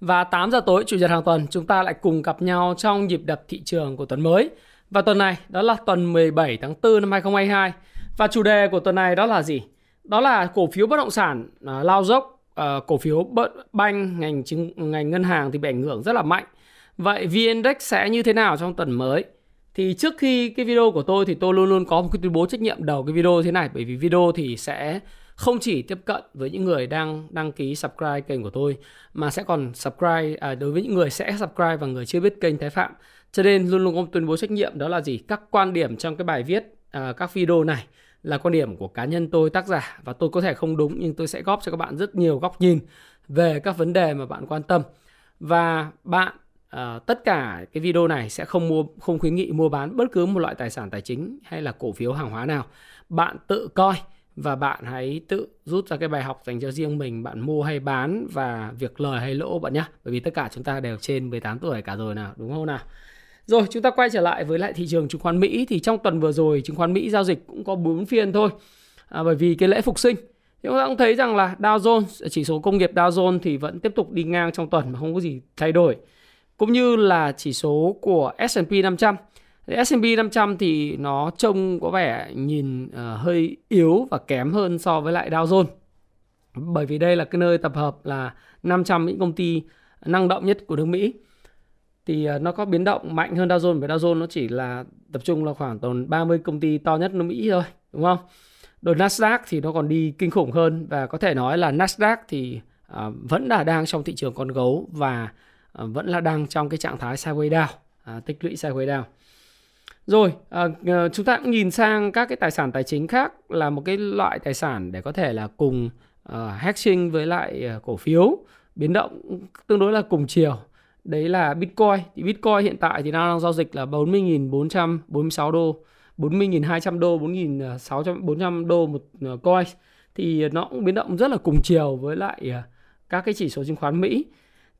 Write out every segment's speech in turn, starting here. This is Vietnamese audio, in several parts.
Và 8 giờ tối chủ nhật hàng tuần chúng ta lại cùng gặp nhau trong nhịp đập thị trường của tuần mới. Và tuần này đó là tuần 17 tháng 4 năm 2022. Và chủ đề của tuần này đó là gì? Đó là cổ phiếu bất động sản uh, lao dốc, uh, cổ phiếu bất banh ngành chứng ngành ngân hàng thì bị ảnh hưởng rất là mạnh. Vậy VN Index sẽ như thế nào trong tuần mới? Thì trước khi cái video của tôi thì tôi luôn luôn có một cái tuyên bố trách nhiệm đầu cái video thế này bởi vì video thì sẽ không chỉ tiếp cận với những người đang đăng ký subscribe kênh của tôi mà sẽ còn subscribe à, đối với những người sẽ subscribe và người chưa biết kênh Thái Phạm. Cho nên luôn luôn có tuyên bố trách nhiệm đó là gì? Các quan điểm trong cái bài viết à, các video này là quan điểm của cá nhân tôi tác giả và tôi có thể không đúng nhưng tôi sẽ góp cho các bạn rất nhiều góc nhìn về các vấn đề mà bạn quan tâm. Và bạn à, tất cả cái video này sẽ không mua không khuyến nghị mua bán bất cứ một loại tài sản tài chính hay là cổ phiếu hàng hóa nào. Bạn tự coi và bạn hãy tự rút ra cái bài học dành cho riêng mình bạn mua hay bán và việc lời hay lỗ bạn nhé bởi vì tất cả chúng ta đều trên 18 tuổi cả rồi nào đúng không nào? Rồi chúng ta quay trở lại với lại thị trường chứng khoán Mỹ. Thì trong tuần vừa rồi chứng khoán Mỹ giao dịch cũng có 4 phiên thôi. À, bởi vì cái lễ phục sinh chúng ta cũng thấy rằng là Dow Jones chỉ số công nghiệp Dow Jones thì vẫn tiếp tục đi ngang trong tuần mà không có gì thay đổi. Cũng như là chỉ số của S&P 500 S&P 500 thì nó trông có vẻ nhìn uh, hơi yếu và kém hơn so với lại Dow Jones. Bởi vì đây là cái nơi tập hợp là 500 những công ty năng động nhất của nước Mỹ. Thì uh, nó có biến động mạnh hơn Dow Jones, bởi Dow Jones nó chỉ là tập trung là khoảng tầm 30 công ty to nhất nước Mỹ thôi, đúng không? Đồ Nasdaq thì nó còn đi kinh khủng hơn và có thể nói là Nasdaq thì uh, vẫn là đang trong thị trường con gấu và uh, vẫn là đang trong cái trạng thái sideways down, uh, tích lũy sideways down. Rồi, à, ờ, chúng ta cũng nhìn sang các cái tài sản tài chính khác là một cái loại tài sản để có thể là cùng ờ, uh, hedging với lại uh, cổ phiếu biến động tương đối là cùng chiều. Đấy là Bitcoin. Thì Bitcoin hiện tại thì đang giao dịch là 40.446 đô, 40.200 đô, 4.600 400 đô một coin. Thì nó cũng biến động rất là cùng chiều với lại các cái chỉ số chứng khoán Mỹ.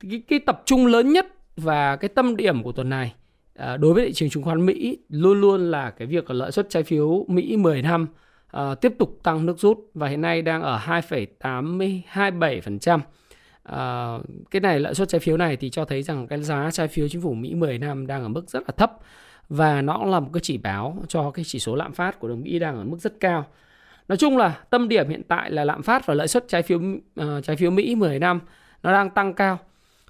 Thì cái, cái tập trung lớn nhất và cái tâm điểm của tuần này À, đối với thị trường chứng khoán Mỹ luôn luôn là cái việc lợi suất trái phiếu Mỹ 10 năm à, tiếp tục tăng nước rút và hiện nay đang ở 2,827%. À, ờ, cái này lợi suất trái phiếu này thì cho thấy rằng cái giá trái phiếu chính phủ Mỹ 10 năm đang ở mức rất là thấp và nó cũng là một cái chỉ báo cho cái chỉ số lạm phát của đồng Mỹ đang ở mức rất cao. Nói chung là tâm điểm hiện tại là lạm phát và lợi suất trái phiếu uh, trái phiếu Mỹ 10 năm nó đang tăng cao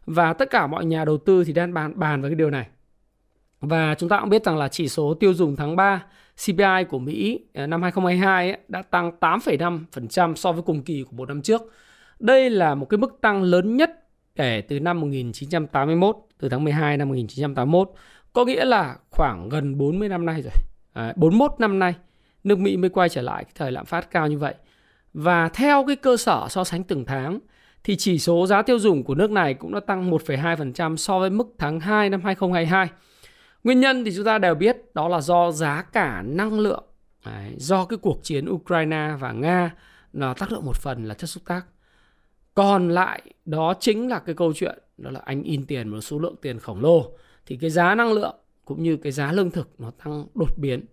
và tất cả mọi nhà đầu tư thì đang bàn bàn về cái điều này. Và chúng ta cũng biết rằng là chỉ số tiêu dùng tháng 3 CPI của Mỹ à, năm 2022 ấy, đã tăng 8,5% so với cùng kỳ của một năm trước. Đây là một cái mức tăng lớn nhất kể từ năm 1981, từ tháng 12 năm 1981. Có nghĩa là khoảng gần 40 năm nay rồi. À, 41 năm nay nước Mỹ mới quay trở lại cái thời lạm phát cao như vậy. Và theo cái cơ sở so sánh từng tháng thì chỉ số giá tiêu dùng của nước này cũng đã tăng 1,2% so với mức tháng 2 năm 2022. Nguyên nhân thì chúng ta đều biết đó là do giá cả năng lượng, Đấy, do cái cuộc chiến Ukraine và Nga nó tác động một phần là chất xúc tác. Còn lại đó chính là cái câu chuyện đó là anh in tiền một số lượng tiền khổng lồ thì cái giá năng lượng cũng như cái giá lương thực nó tăng đột biến.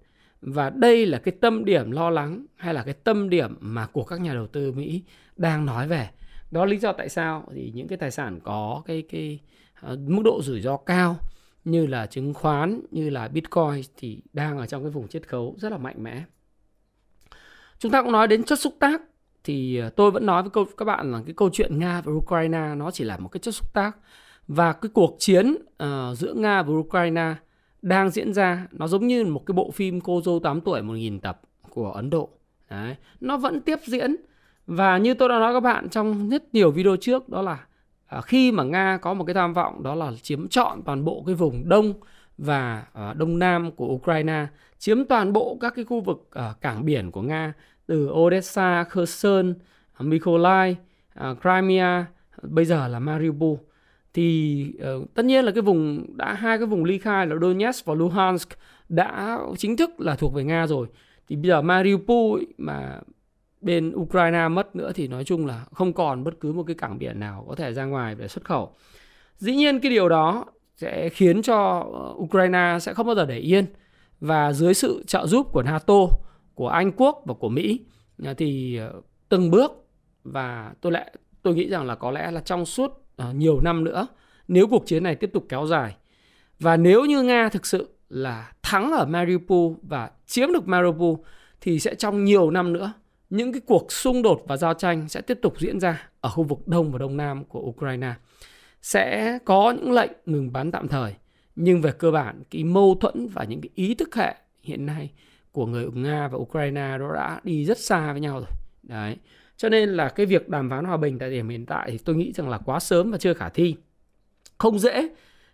Và đây là cái tâm điểm lo lắng hay là cái tâm điểm mà của các nhà đầu tư Mỹ đang nói về. Đó lý do tại sao thì những cái tài sản có cái cái uh, mức độ rủi ro cao như là chứng khoán như là bitcoin thì đang ở trong cái vùng chiết khấu rất là mạnh mẽ. Chúng ta cũng nói đến chất xúc tác thì ờ, tôi vẫn nói với các bạn là cái câu chuyện nga và ukraine nó chỉ là một cái chất xúc tác. Và cái cuộc chiến uh, giữa nga và ukraine đang diễn ra nó giống như một cái bộ phim cô dâu 8 tuổi 1000 tập của Ấn Độ. Đấy. nó vẫn tiếp diễn. Và như tôi đã nói các bạn trong rất nhiều video trước đó là à, khi mà nga có một cái tham vọng đó là chiếm trọn toàn bộ cái vùng đông và à, đông nam của ukraine chiếm toàn bộ các cái khu vực à, cảng biển của nga từ odessa kherson à, mykolaiv à, crimea bây giờ là mariupol. Thì uh, tất nhiên là cái vùng đã hai cái vùng ly khai là Donetsk và Luhansk đã chính thức là thuộc về Nga rồi. Thì bây giờ Mariupol mà bên Ukraine mất nữa thì nói chung là không còn bất cứ một cái cảng biển nào có thể ra ngoài để xuất khẩu. Dĩ nhiên cái điều đó sẽ khiến cho ờ, Ukraine sẽ không bao giờ để yên và dưới sự trợ giúp của NATO, của Anh quốc và của Mỹ ờ, thì ờ, từng bước và tôi lại tôi nghĩ rằng là có lẽ là trong suốt nhiều năm nữa nếu cuộc chiến này tiếp tục kéo dài và nếu như Nga thực sự là thắng ở Mariupol và chiếm được Mariupol thì sẽ trong nhiều năm nữa những cái cuộc xung đột và giao tranh sẽ tiếp tục diễn ra ở khu vực đông và đông nam của Ukraine. Sẽ có những lệnh ngừng bắn tạm thời, nhưng về cơ bản cái mâu thuẫn và những cái ý thức hệ hiện nay của người Nga và Ukraine nó đã đi rất xa với nhau rồi. Đấy. Cho nên là cái việc đàm phán hòa bình tại điểm hiện tại thì tôi nghĩ rằng là quá sớm và chưa khả thi. Không dễ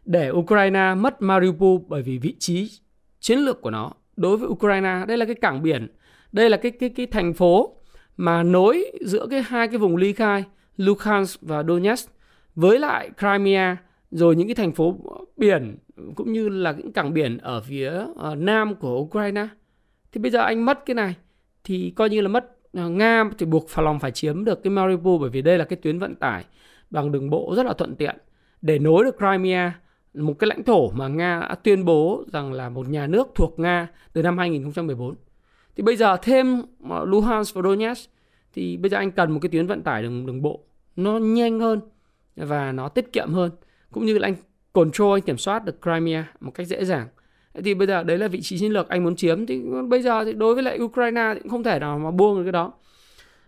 để Ukraine mất Mariupol bởi vì vị trí chiến lược của nó đối với Ukraine đây là cái cảng biển đây là cái cái cái thành phố mà nối giữa cái hai cái vùng ly khai Luhansk và Donetsk với lại Crimea rồi những cái thành phố biển cũng như là những cảng biển ở phía uh, nam của Ukraine. Thì bây giờ anh mất cái này thì coi như là mất uh, Nga thì buộc phải lòng phải chiếm được cái Mariupol bởi vì đây là cái tuyến vận tải bằng đường bộ rất là thuận tiện. Để nối được Crimea một cái lãnh thổ mà Nga đã tuyên bố rằng là một nhà nước thuộc Nga từ năm 2014 thì bây giờ thêm ờ, Luhansk và Donetsk thì bây giờ anh cần một cái tuyến vận tải đường đường bộ. Nó nhanh hơn và nó tiết kiệm hơn, cũng như là anh control, anh kiểm soát được Crimea một cách dễ dàng. Thì bây giờ đấy là vị trí chiến lược anh muốn chiếm. Thì bây giờ thì đối với lại Ukraine thì cũng không thể nào mà buông được cái đó.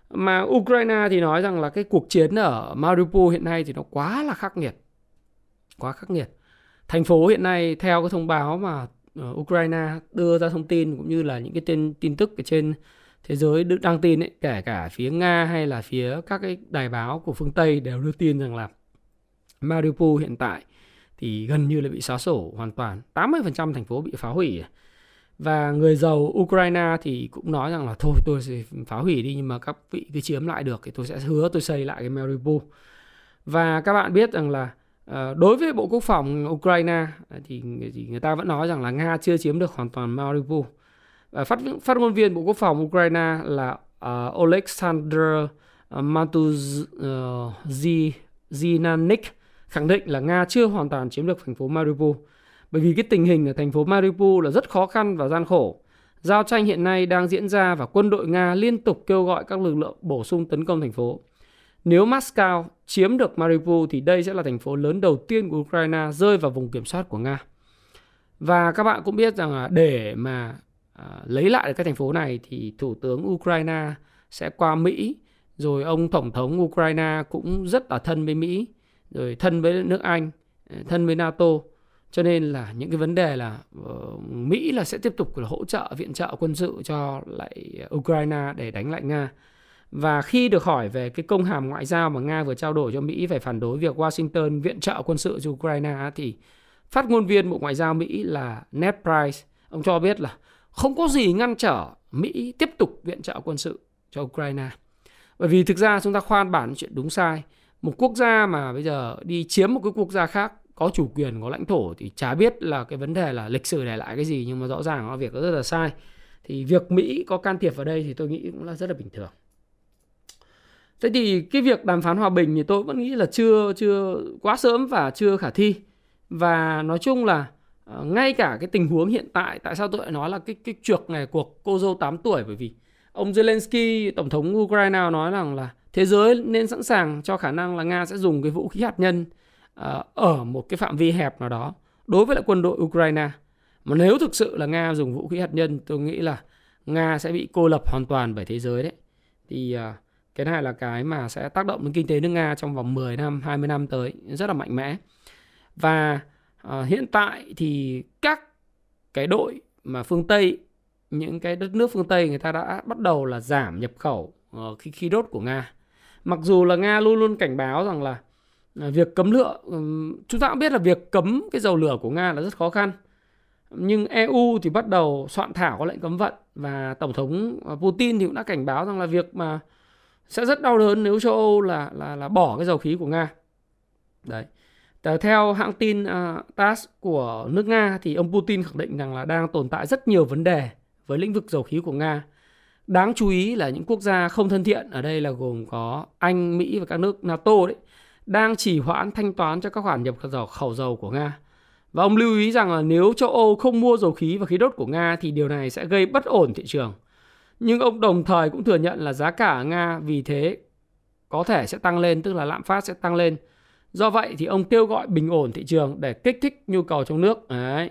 Mà Ukraine thì nói rằng là cái cuộc chiến ở Mariupol hiện nay thì nó quá là khắc nghiệt, quá khắc nghiệt. Thành phố hiện nay, theo cái thông báo mà uh, Ukraine đưa ra thông tin cũng như là những cái tin tin tức ở trên thế giới được đăng tin ấy, kể cả phía Nga hay là phía các cái đài báo của phương Tây đều đưa tin rằng là Mariupol hiện tại thì gần như là bị xóa sổ hoàn toàn. 80% thành phố bị phá hủy. Và người giàu Ukraine thì cũng nói rằng là thôi tôi sẽ phá hủy đi nhưng mà các vị cứ chiếm lại được thì tôi sẽ hứa tôi xây lại cái Mariupol. Và các bạn biết rằng là Ờ, đối với Bộ Quốc phòng Ukraine ờ, thì, thì người ta vẫn nói rằng là Nga chưa chiếm được hoàn toàn Mariupol. Và phát phát ngôn viên Bộ Quốc phòng Ukraine là uh, Oleksandr Matuzinanik khẳng định là Nga chưa hoàn toàn chiếm được thành phố Mariupol. Bởi vì cái tình hình ở thành phố Mariupol là rất khó khăn và gian khổ. Giao tranh hiện nay đang diễn ra và quân đội Nga liên tục kêu gọi các lực lượng bổ sung tấn công thành phố. Nếu Moscow chiếm được Mariupol thì đây sẽ là thành phố lớn đầu tiên của Ukraine rơi vào vùng kiểm soát của Nga. Và các bạn cũng biết rằng là để mà à, lấy lại được cái thành phố này thì Thủ tướng Ukraine sẽ qua Mỹ, rồi ông Tổng thống Ukraine cũng rất là thân với Mỹ, rồi thân với nước Anh, à, thân với NATO. Cho nên là những cái vấn đề là ờ, Mỹ là sẽ tiếp tục là hỗ trợ viện trợ quân sự cho lại Ukraine để đánh lại Nga. Và khi được hỏi về cái công hàm ngoại giao mà Nga vừa trao đổi cho Mỹ về phản đối việc Washington viện trợ quân sự cho Ukraine thì phát ngôn viên Bộ Ngoại giao Mỹ là Ned Price, ông cho biết là không có gì ngăn trở Mỹ tiếp tục viện trợ quân sự cho Ukraine. Bởi vì thực ra chúng ta khoan bản chuyện đúng sai. Một quốc gia mà bây giờ đi chiếm một cái quốc gia khác có chủ quyền, có lãnh thổ thì chả biết là cái vấn đề là lịch sử để lại cái gì nhưng mà rõ ràng là việc đó rất là sai. Thì việc Mỹ có can thiệp vào đây thì tôi nghĩ cũng là rất là bình thường. Thế thì cái việc đàm phán hòa bình thì tôi vẫn nghĩ là chưa chưa quá sớm và chưa khả thi. Và nói chung là uh, ngay cả cái tình huống hiện tại tại sao tôi lại nói là cái cái trượt này cuộc cô dâu 8 tuổi bởi vì ông Zelensky tổng thống Ukraine nói rằng là thế giới nên sẵn sàng cho khả năng là Nga sẽ dùng cái vũ khí hạt nhân uh, ở một cái phạm vi hẹp nào đó đối với lại quân đội Ukraine. Mà nếu thực sự là Nga dùng vũ khí hạt nhân tôi nghĩ là Nga sẽ bị cô lập hoàn toàn bởi thế giới đấy. Thì uh, cái này là cái mà sẽ tác động đến kinh tế nước Nga trong vòng 10 năm, 20 năm tới rất là mạnh mẽ. Và uh, hiện tại thì các cái đội mà phương Tây những cái đất nước phương Tây người ta đã bắt đầu là giảm nhập khẩu uh, khí khí đốt của Nga. Mặc dù là Nga luôn luôn cảnh báo rằng là ờ, việc cấm lửa chúng ta cũng biết là việc cấm cái dầu lửa của Nga là rất khó khăn. Nhưng EU thì bắt đầu soạn thảo có lệnh cấm vận và tổng thống Putin thì cũng đã cảnh báo rằng là việc mà sẽ rất đau đớn nếu châu Âu là là là bỏ cái dầu khí của Nga. Đấy. Theo hãng tin uh, TASS của nước Nga thì ông Putin khẳng định rằng là đang tồn tại rất nhiều vấn đề với lĩnh vực dầu khí của Nga. Đáng chú ý là những quốc gia không thân thiện ở đây là gồm có Anh, Mỹ và các nước NATO đấy đang chỉ hoãn thanh toán cho các khoản nhập khẩu khẩu dầu của Nga. Và ông lưu ý rằng là nếu châu Âu không mua dầu khí và khí đốt của Nga thì điều này sẽ gây bất ổn thị trường. Nhưng ông đồng thời cũng thừa nhận là giá cả ở Nga vì thế có thể sẽ tăng lên, tức là lạm phát sẽ tăng lên. Do vậy thì ông kêu gọi bình ổn thị trường để kích thích nhu cầu trong nước. Đấy.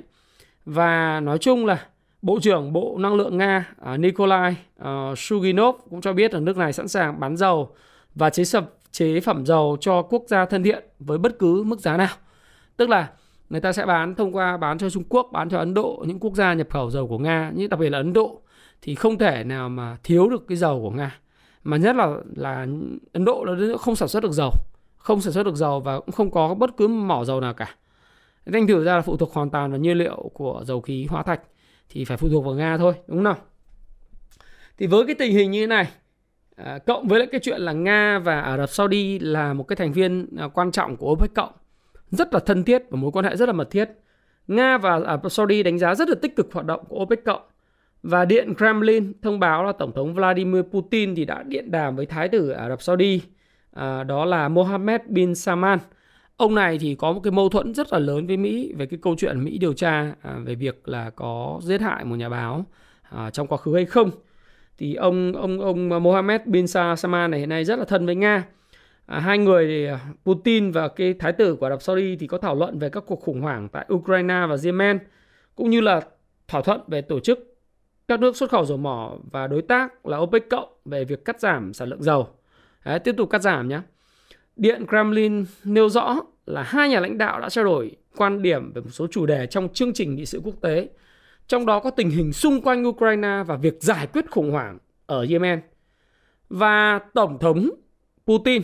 Và nói chung là Bộ trưởng Bộ Năng lượng Nga à, Nikolai à, uh, Suginov cũng cho biết là nước này sẵn sàng bán dầu và chế sập chế phẩm dầu cho quốc gia thân thiện với bất cứ mức giá nào. Tức là người ta sẽ bán thông qua bán cho Trung Quốc, bán cho Ấn Độ, những quốc gia nhập khẩu dầu của Nga, như đặc biệt là Ấn Độ thì không thể nào mà thiếu được cái dầu của Nga. Mà nhất là là Ấn Độ là không sản xuất được dầu, không sản xuất được dầu và cũng không có bất cứ mỏ dầu nào cả. Thành thử ra là phụ thuộc hoàn toàn vào nhiên liệu của dầu khí hóa thạch thì phải phụ thuộc vào Nga thôi, đúng không nào? Thì với cái tình hình như thế này, à, cộng với lại cái chuyện là Nga và Ả Rập Saudi là một cái thành viên à, quan trọng của OPEC cộng, rất là thân thiết và mối quan hệ rất là mật thiết. Nga và Ả Rập Saudi đánh giá rất là tích cực hoạt động của OPEC cộng và Điện Kremlin thông báo là Tổng thống Vladimir Putin thì đã điện đàm với Thái tử Ả Rập Saudi, à, đó là Mohammed bin Salman. Ông này thì có một cái mâu thuẫn rất là lớn với Mỹ về cái câu chuyện Mỹ điều tra à, về việc là có giết hại một nhà báo à, trong quá khứ hay không. Thì ông ông ông Mohammed bin Salman này hiện nay rất là thân với Nga. À, hai người thì à, Putin và cái thái tử của Ả Rập Saudi thì có thảo luận về các cuộc khủng hoảng tại Ukraine và Yemen cũng như là thỏa thuận về tổ chức các nước xuất khẩu dầu mỏ và đối tác là OPEC cộng về việc cắt giảm sản lượng dầu. Đấy, tiếp tục cắt giảm nhé. Điện Kremlin nêu rõ là hai nhà lãnh đạo đã trao đổi quan điểm về một số chủ đề trong chương trình nghị sự quốc tế, trong đó có tình hình xung quanh Ukraine và việc giải quyết khủng hoảng ở Yemen. Và Tổng thống Putin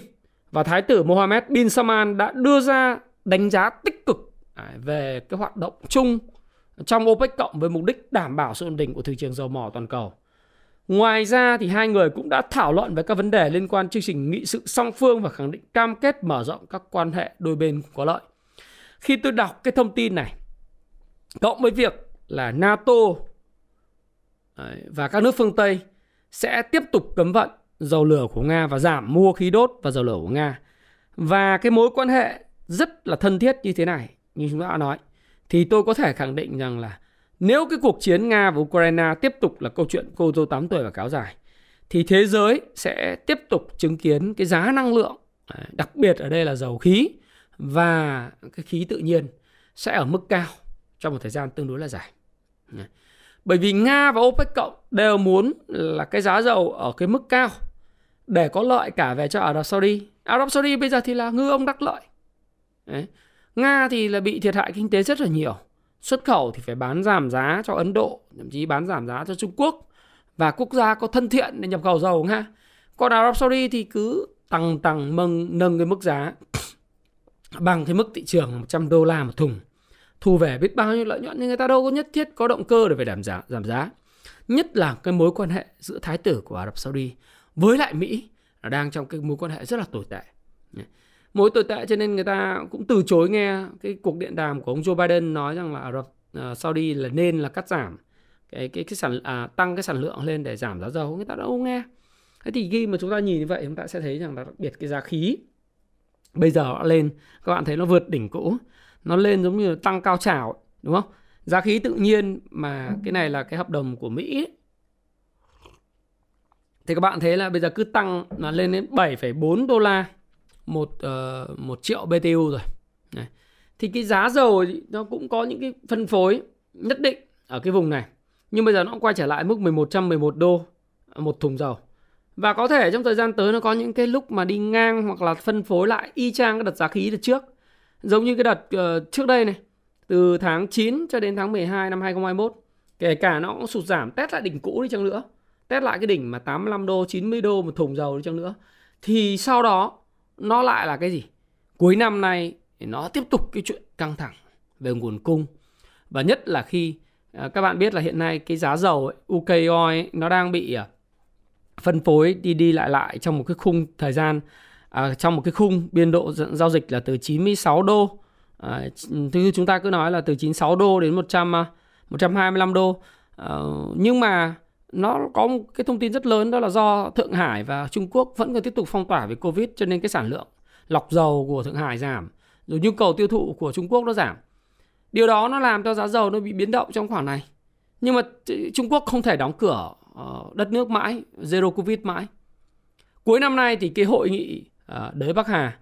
và Thái tử Mohammed bin Salman đã đưa ra đánh giá tích cực à, về cái hoạt động chung trong OPEC cộng với mục đích đảm bảo sự ổn định của thị trường dầu mỏ toàn cầu. Ngoài ra thì hai người cũng đã thảo luận về các vấn đề liên quan chương trình nghị sự song phương và khẳng định cam kết mở rộng các quan hệ đôi bên có lợi. Khi tôi đọc cái thông tin này, cộng với việc là NATO và các nước phương Tây sẽ tiếp tục cấm vận dầu lửa của Nga và giảm mua khí đốt và dầu lửa của Nga. Và cái mối quan hệ rất là thân thiết như thế này, như chúng ta đã nói, thì tôi có thể khẳng định rằng là nếu cái cuộc chiến Nga và Ukraine tiếp tục là câu chuyện cô dâu 8 tuổi và cáo dài, thì thế giới sẽ tiếp tục chứng kiến cái giá năng lượng à, đặc biệt ở đây là dầu khí và cái khí tự nhiên sẽ ở mức cao trong một thời gian tương đối là dài. Bởi vì Nga và OPEC cộng đều muốn là cái giá dầu ở cái mức cao để có lợi cả về cho Ả Rập Saudi. Ả Rập Saudi bây giờ thì là ngư ông đắc lợi. Đấy. Nga thì là bị thiệt hại kinh tế rất là nhiều. Xuất khẩu thì phải bán giảm giá cho Ấn Độ, thậm chí bán giảm giá cho Trung Quốc và quốc gia có thân thiện để nhập khẩu dầu Nga. Còn Ả Rập Saudi thì cứ tăng tăng mâng nâng cái mức giá bằng cái mức thị trường 100 đô la một thùng. Thu về biết bao nhiêu lợi nhuận nhưng người ta đâu có nhất thiết có động cơ để phải giảm giá, giảm giá. Nhất là cái mối quan hệ giữa thái tử của Ả Rập Saudi với lại Mỹ là đang trong cái mối quan hệ rất là tồi tệ mối tồi tệ cho nên người ta cũng từ chối nghe cái cuộc điện đàm của ông Joe Biden nói rằng là Ả Rập uh, Saudi là nên là cắt giảm cái cái cái sản à, tăng cái sản lượng lên để giảm giá dầu. Người ta đâu không nghe. Thế thì khi mà chúng ta nhìn như vậy chúng ta sẽ thấy rằng là đặc biệt cái giá khí bây giờ nó lên. Các bạn thấy nó vượt đỉnh cũ. Nó lên giống như tăng cao trào đúng không? Giá khí tự nhiên mà cái này là cái hợp đồng của Mỹ. Ấy. thì các bạn thấy là bây giờ cứ tăng là lên đến 7,4 đô la một uh, một triệu BTU rồi. Này. thì cái giá dầu nó cũng có những cái phân phối nhất định ở cái vùng này. Nhưng bây giờ nó quay trở lại mức 1111 đô một thùng dầu. Và có thể trong thời gian tới nó có những cái lúc mà đi ngang hoặc là phân phối lại y chang cái đợt giá khí đợt trước. Giống như cái đợt uh, trước đây này từ tháng 9 cho đến tháng 12 năm 2021 kể cả nó cũng sụt giảm test lại đỉnh cũ đi chăng nữa. Test lại cái đỉnh mà 85 đô 90 đô một thùng dầu đi chăng nữa. Thì sau đó nó lại là cái gì cuối năm nay nó tiếp tục cái chuyện căng thẳng về nguồn cung và nhất là khi à, các bạn biết là hiện nay cái giá dầu ấy, UK oil nó đang bị à, phân phối đi đi lại lại trong một cái khung thời gian à, trong một cái khung biên độ giao dịch là từ 96 đô À, thứ chúng ta cứ nói là từ 96 đô đến 100 125 à, đô. À, nhưng mà nó có một cái thông tin rất lớn đó là do Thượng Hải và Trung Quốc vẫn còn tiếp tục phong tỏa về Covid cho nên cái sản lượng lọc dầu của Thượng Hải giảm, rồi nhu cầu tiêu thụ của Trung Quốc nó giảm. Điều đó nó làm cho giá dầu nó bị biến động trong khoảng này. Nhưng mà Trung Quốc không thể đóng cửa ờ, đất nước mãi, zero Covid mãi. Cuối năm nay thì cái hội nghị ờ, đới Bắc Hà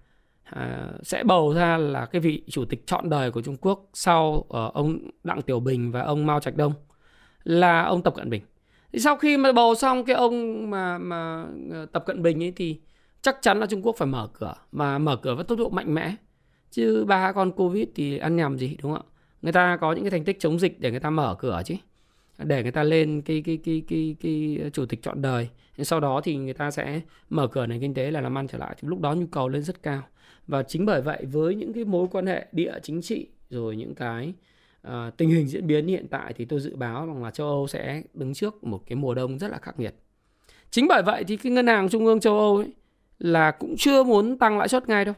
ờ, sẽ bầu ra là cái vị chủ tịch chọn đời của Trung Quốc sau ông Đặng Tiểu Bình và ông Mao Trạch Đông là ông Tập Cận Bình. Thì sau khi mà bầu xong cái ông mà mà ờ, Tập Cận Bình ấy thì chắc chắn là Trung Quốc phải mở cửa mà mở cửa với tốc độ mạnh mẽ. Chứ ba con Covid thì ăn nhầm gì đúng không ạ? Người ta có những cái thành tích chống dịch để người ta mở cửa chứ để người ta lên cái cái cái cái cái, cái chủ tịch chọn đời. Sau đó thì người ta sẽ mở cửa nền kinh tế là làm ăn trở lại. Thì lúc đó nhu cầu lên rất cao. Và chính bởi vậy với những cái mối quan hệ địa chính trị rồi những cái Ờ, tình hình diễn biến hiện tại thì tôi dự báo rằng là châu Âu sẽ đứng trước một cái mùa đông rất là khắc nghiệt. Chính bởi vậy thì cái ngân hàng trung ương châu Âu ấy là cũng chưa muốn tăng lãi suất ngay đâu.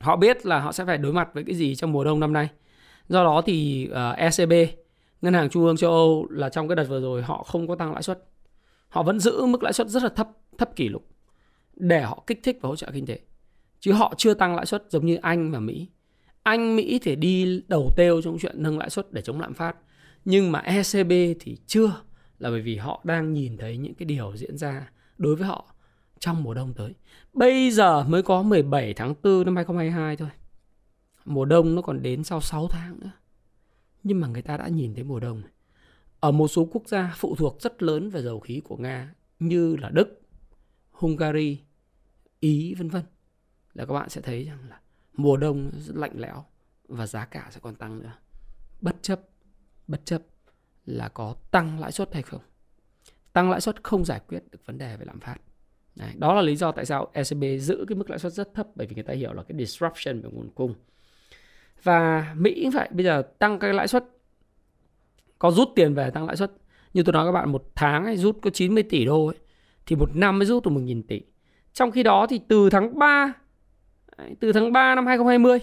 Họ biết là họ sẽ phải đối mặt với cái gì trong mùa đông năm nay. Do đó thì ờ, uh, ECB ngân hàng trung ương châu Âu là trong cái đợt vừa rồi họ không có tăng lãi suất. Họ vẫn giữ mức lãi suất rất là thấp thấp kỷ lục để họ kích thích và hỗ trợ kinh tế. Chứ họ chưa tăng lãi suất giống như Anh và Mỹ. Anh Mỹ thì đi đầu têu trong chuyện nâng lãi suất để chống lạm phát nhưng mà ECB thì chưa, là bởi vì họ đang nhìn thấy những cái điều diễn ra đối với họ trong mùa đông tới. Bây giờ mới có 17 tháng 4 năm 2022 thôi. Mùa đông nó còn đến sau 6 tháng nữa nhưng mà người ta đã nhìn thấy mùa đông ở một số quốc gia phụ thuộc rất lớn về dầu khí của nga, như là đức, hungary, ý, vân vân là các bạn sẽ thấy rằng là mùa đông rất lạnh lẽo và giá cả sẽ còn tăng nữa. Bất chấp bất chấp là có tăng lãi suất hay không? Tăng lãi suất không giải quyết được vấn đề về lạm phát. Đấy, đó là lý do tại sao ECB giữ cái mức lãi suất rất thấp bởi vì người ta hiểu là cái disruption về nguồn cung. Và Mỹ cũng vậy bây giờ tăng cái lãi suất có rút tiền về tăng lãi suất. Như tôi nói các bạn một tháng ấy, rút có 90 tỷ đô ấy, thì một năm mới rút được 1.000 tỷ. Trong khi đó thì từ tháng 3 từ tháng 3 năm 2020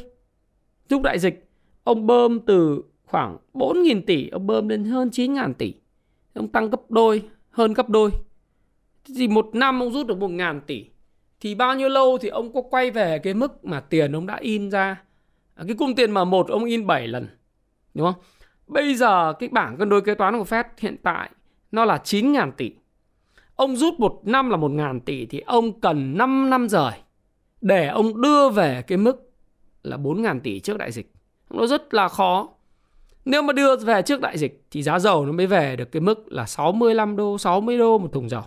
lúc đại dịch ông bơm từ khoảng 4.000 tỷ ông bơm lên hơn 9.000 tỷ. Ông tăng gấp đôi hơn gấp đôi. Thì một năm ông rút được 1.000 tỷ. Thì bao nhiêu lâu thì ông có quay về cái mức mà tiền ông đã in ra? À, cái cung tiền mà một ông in 7 lần đúng không? Bây giờ cái bảng cân đối kế toán của Fed hiện tại nó là 9.000 tỷ. Ông rút một năm là 1.000 tỷ thì ông cần 5 năm rời để ông đưa về cái mức là 4.000 tỷ trước đại dịch. Nó rất là khó. Nếu mà đưa về trước đại dịch thì giá dầu nó mới về được cái mức là 65 đô, 60 đô một thùng dầu.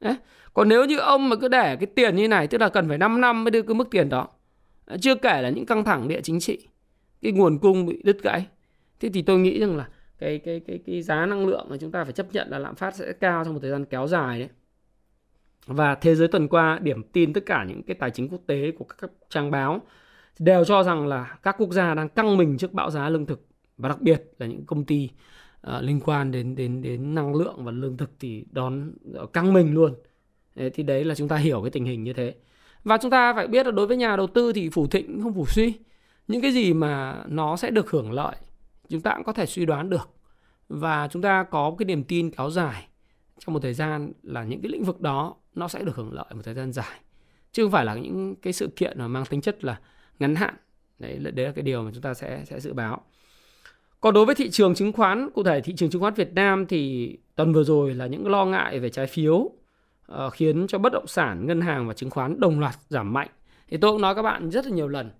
Đấy. Còn nếu như ông mà cứ để cái tiền như này tức là cần phải 5 năm mới đưa cái mức tiền đó. Chưa kể là những căng thẳng địa chính trị cái nguồn cung bị đứt gãy. Thế thì tôi nghĩ rằng là cái cái cái cái giá năng lượng mà chúng ta phải chấp nhận là lạm phát sẽ cao trong một thời gian kéo dài đấy và thế giới tuần qua điểm tin tất cả những cái tài chính quốc tế của các trang báo đều cho rằng là các quốc gia đang căng mình trước bão giá lương thực và đặc biệt là những công ty uh, liên quan đến đến đến năng lượng và lương thực thì đón ờ, căng mình luôn thế thì đấy là chúng ta hiểu cái tình hình như thế và chúng ta phải biết là đối với nhà đầu tư thì phủ thịnh không phủ suy. Những cái gì mà nó sẽ được hưởng lợi chúng ta cũng có thể suy đoán được. Và chúng ta có cái niềm tin kéo dài trong một thời gian là những cái lĩnh vực đó nó sẽ được hưởng lợi một thời gian dài. Chứ không phải là những cái sự kiện mà mang tính chất là ngắn hạn. Đấy, đấy là cái điều mà chúng ta sẽ sẽ dự báo. Còn đối với thị trường chứng khoán, cụ thể thị trường chứng khoán Việt Nam thì tuần vừa rồi là những lo ngại về trái phiếu uh, khiến cho bất động sản, ngân hàng và chứng khoán đồng loạt giảm mạnh. Thì tôi cũng nói các bạn rất là nhiều lần,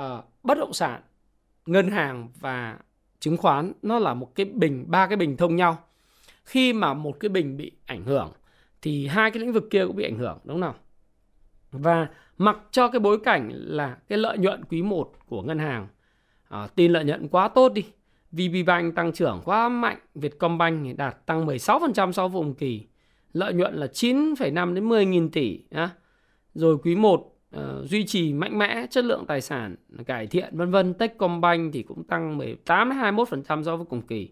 uh, bất động sản, ngân hàng và chứng khoán nó là một cái bình, ba cái bình thông nhau. Khi mà một cái bình bị ảnh hưởng thì hai cái lĩnh vực kia cũng bị ảnh hưởng đúng không nào? Và mặc cho cái bối cảnh là cái lợi nhuận quý 1 của ngân hàng à, tin lợi nhuận quá tốt đi. VPBank tăng trưởng quá mạnh, Vietcombank đạt tăng 16% so với cùng kỳ lợi nhuận là 9,5 đến 10 nghìn tỷ nhá. Rồi quý 1 uh, à, duy trì mạnh mẽ chất lượng tài sản cải thiện vân vân Techcombank thì cũng tăng 18 đến 21% so với cùng kỳ.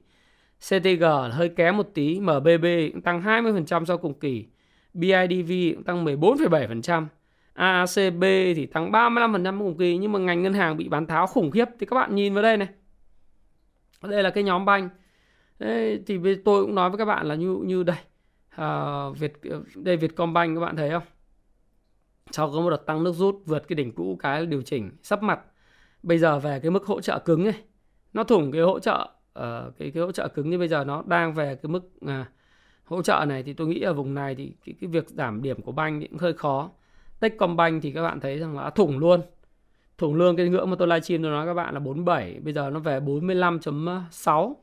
CTG hơi kém một tí, MBB cũng tăng 20% so cùng kỳ. BIDV cũng tăng 14,7%. ACB thì tăng 35% cùng kỳ nhưng mà ngành ngân hàng bị bán tháo khủng khiếp thì các bạn nhìn vào đây này. Đây là cái nhóm banh. Đây, thì tôi cũng nói với các bạn là như như đây. À, Việt đây Vietcombank các bạn thấy không? Sau có một đợt tăng nước rút vượt cái đỉnh cũ cái điều chỉnh sắp mặt. Bây giờ về cái mức hỗ trợ cứng này, nó thủng cái hỗ trợ uh, cái cái hỗ trợ cứng như bây giờ nó đang về cái mức à, hỗ trợ này thì tôi nghĩ ở vùng này thì cái, cái việc giảm điểm của banh cũng hơi khó. Techcombank thì các bạn thấy rằng là thủng luôn. Thủng lương cái ngưỡng mà tôi livestream tôi nói các bạn là 47 bây giờ nó về 45.6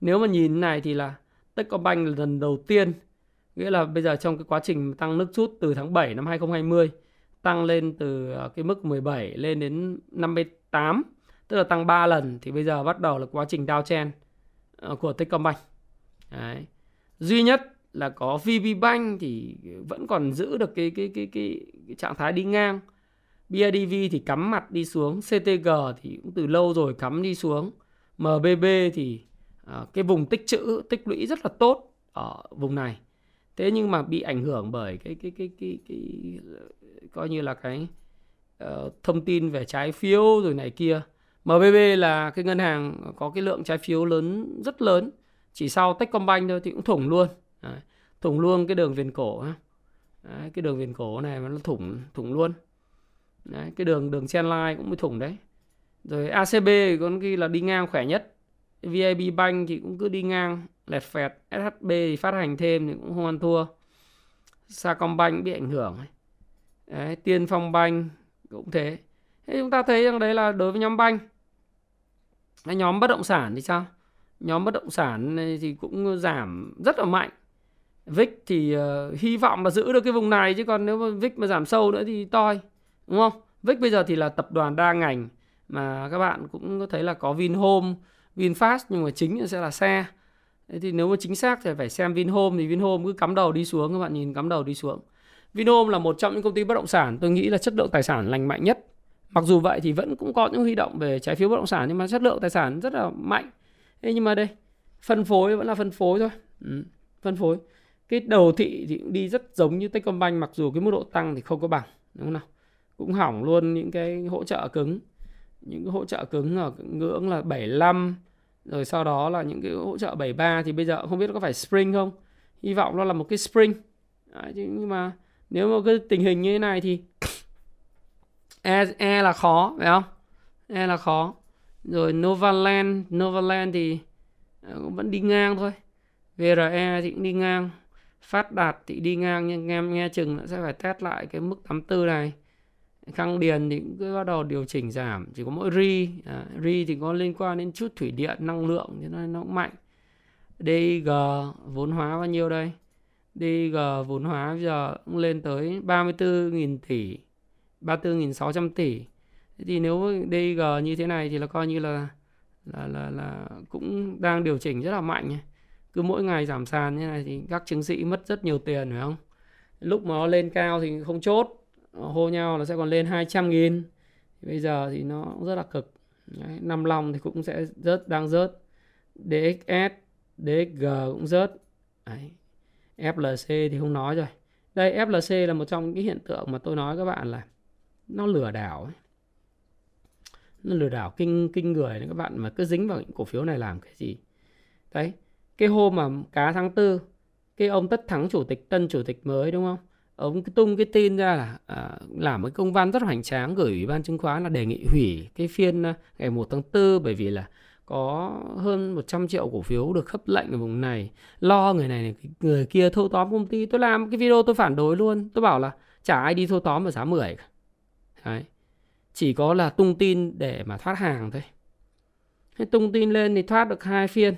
nếu mà nhìn này thì là Techcombank là lần đầu tiên nghĩa là bây giờ trong cái quá trình tăng nước rút từ tháng 7 năm 2020 tăng lên từ à, cái mức 17 lên đến 58 tức là tăng 3 lần thì bây giờ bắt đầu là quá trình downtrend chen ờ, của Techcombank Đấy. duy nhất là có VPBank thì vẫn còn giữ được cái cái cái cái, cái trạng thái đi ngang. BIDV thì cắm mặt đi xuống, CTG thì cũng từ lâu rồi cắm đi xuống. MBB thì uh, cái vùng tích trữ tích lũy rất là tốt ở vùng này. Thế nhưng mà bị ảnh hưởng bởi cái cái cái cái cái, cái coi như là cái uh, thông tin về trái phiếu rồi này kia. MBB là cái ngân hàng có cái lượng trái phiếu lớn rất lớn. Chỉ sau Techcombank thôi thì cũng thủng luôn. Đấy. thủng luôn cái đường viền cổ đấy, cái đường viền cổ này mà nó thủng thủng luôn. Đấy, cái đường đường chen line cũng mới thủng đấy. Rồi ACB có khi là đi ngang khỏe nhất. VIB Bank thì cũng cứ đi ngang lẹt phẹt. SHB thì phát hành thêm thì cũng không ăn thua. Sacombank bị ảnh hưởng đấy, Tiên Phong Bank cũng thế. Thế chúng ta thấy rằng đấy là đối với nhóm banh nhóm bất động sản thì sao? Nhóm bất động sản thì cũng giảm rất là mạnh. VIX thì uh, hy vọng là giữ được cái vùng này chứ còn nếu mà VIX mà giảm sâu nữa thì toi đúng không? VIX bây giờ thì là tập đoàn đa ngành mà các bạn cũng có thấy là có Vinhome VinFast nhưng mà chính sẽ là xe. Thế thì nếu mà chính xác thì phải xem Vinhome thì Vinhome cứ cắm đầu đi xuống các bạn nhìn cắm đầu đi xuống. Vinhome là một trong những công ty bất động sản tôi nghĩ là chất lượng tài sản lành mạnh nhất mặc dù vậy thì vẫn cũng có những huy động về trái phiếu bất động sản nhưng mà chất lượng tài sản rất là mạnh. Thế nhưng mà đây phân phối vẫn là phân phối thôi. Ừ, phân phối. Cái đầu thị thì cũng đi rất giống như Techcombank mặc dù cái mức độ tăng thì không có bằng đúng không nào? Cũng hỏng luôn những cái hỗ trợ cứng. Những cái hỗ trợ cứng ở ngưỡng là 75 rồi sau đó là những cái hỗ trợ 73 thì bây giờ không biết có phải spring không? Hy vọng nó là một cái spring. Đấy, nhưng mà nếu mà cái tình hình như thế này thì e, e là khó phải không? E là khó. Rồi Novaland Novaland thì ờ, cũng vẫn đi ngang thôi. VRE thì cũng đi ngang. Phát đạt thì đi ngang nhưng em nghe chừng sẽ phải test lại cái mức 84 này. Khang điền thì cũng cứ bắt đầu điều chỉnh giảm chỉ có mỗi ri. À, ri thì có liên quan đến chút thủy điện năng lượng thì nên nó cũng mạnh. DG vốn hóa bao nhiêu đây? DG vốn hóa bây giờ cũng lên tới 34.000 tỷ. 34.600 tỷ. Thế thì nếu DG như thế này thì là coi như là là là là cũng đang điều chỉnh rất là mạnh. Cứ mỗi ngày giảm sàn như này thì các chứng sĩ mất rất nhiều tiền phải không? Lúc mà nó lên cao thì không chốt hô nhau là sẽ còn lên 200 nghìn. Bây giờ thì nó rất là cực. Đấy, năm lòng thì cũng sẽ rớt đang rớt. DXS DXG cũng rớt. Đấy. FLC thì không nói rồi. Đây FLC là một trong những hiện tượng mà tôi nói các bạn là nó lừa đảo ấy. nó lừa đảo kinh kinh người các bạn mà cứ dính vào những cổ phiếu này làm cái gì? Đấy cái hôm mà cá tháng tư cái ông tất thắng chủ tịch tân chủ tịch mới đúng không? Ông tung cái tin ra là à, làm một công văn rất hoành tráng gửi ủy ban chứng khoán là đề nghị hủy cái phiên à, ngày 1 tháng 4 bởi vì là có hơn 100 triệu cổ phiếu được khớp lệnh ở vùng này. Lo người này người kia thâu tóm công ty. Tôi làm cái video tôi phản đối luôn. Tôi bảo là chả ai đi thâu tóm ở giá 10 cả. Đấy. chỉ có là tung tin để mà thoát hàng thôi. Thế tung tin lên thì thoát được hai phiên.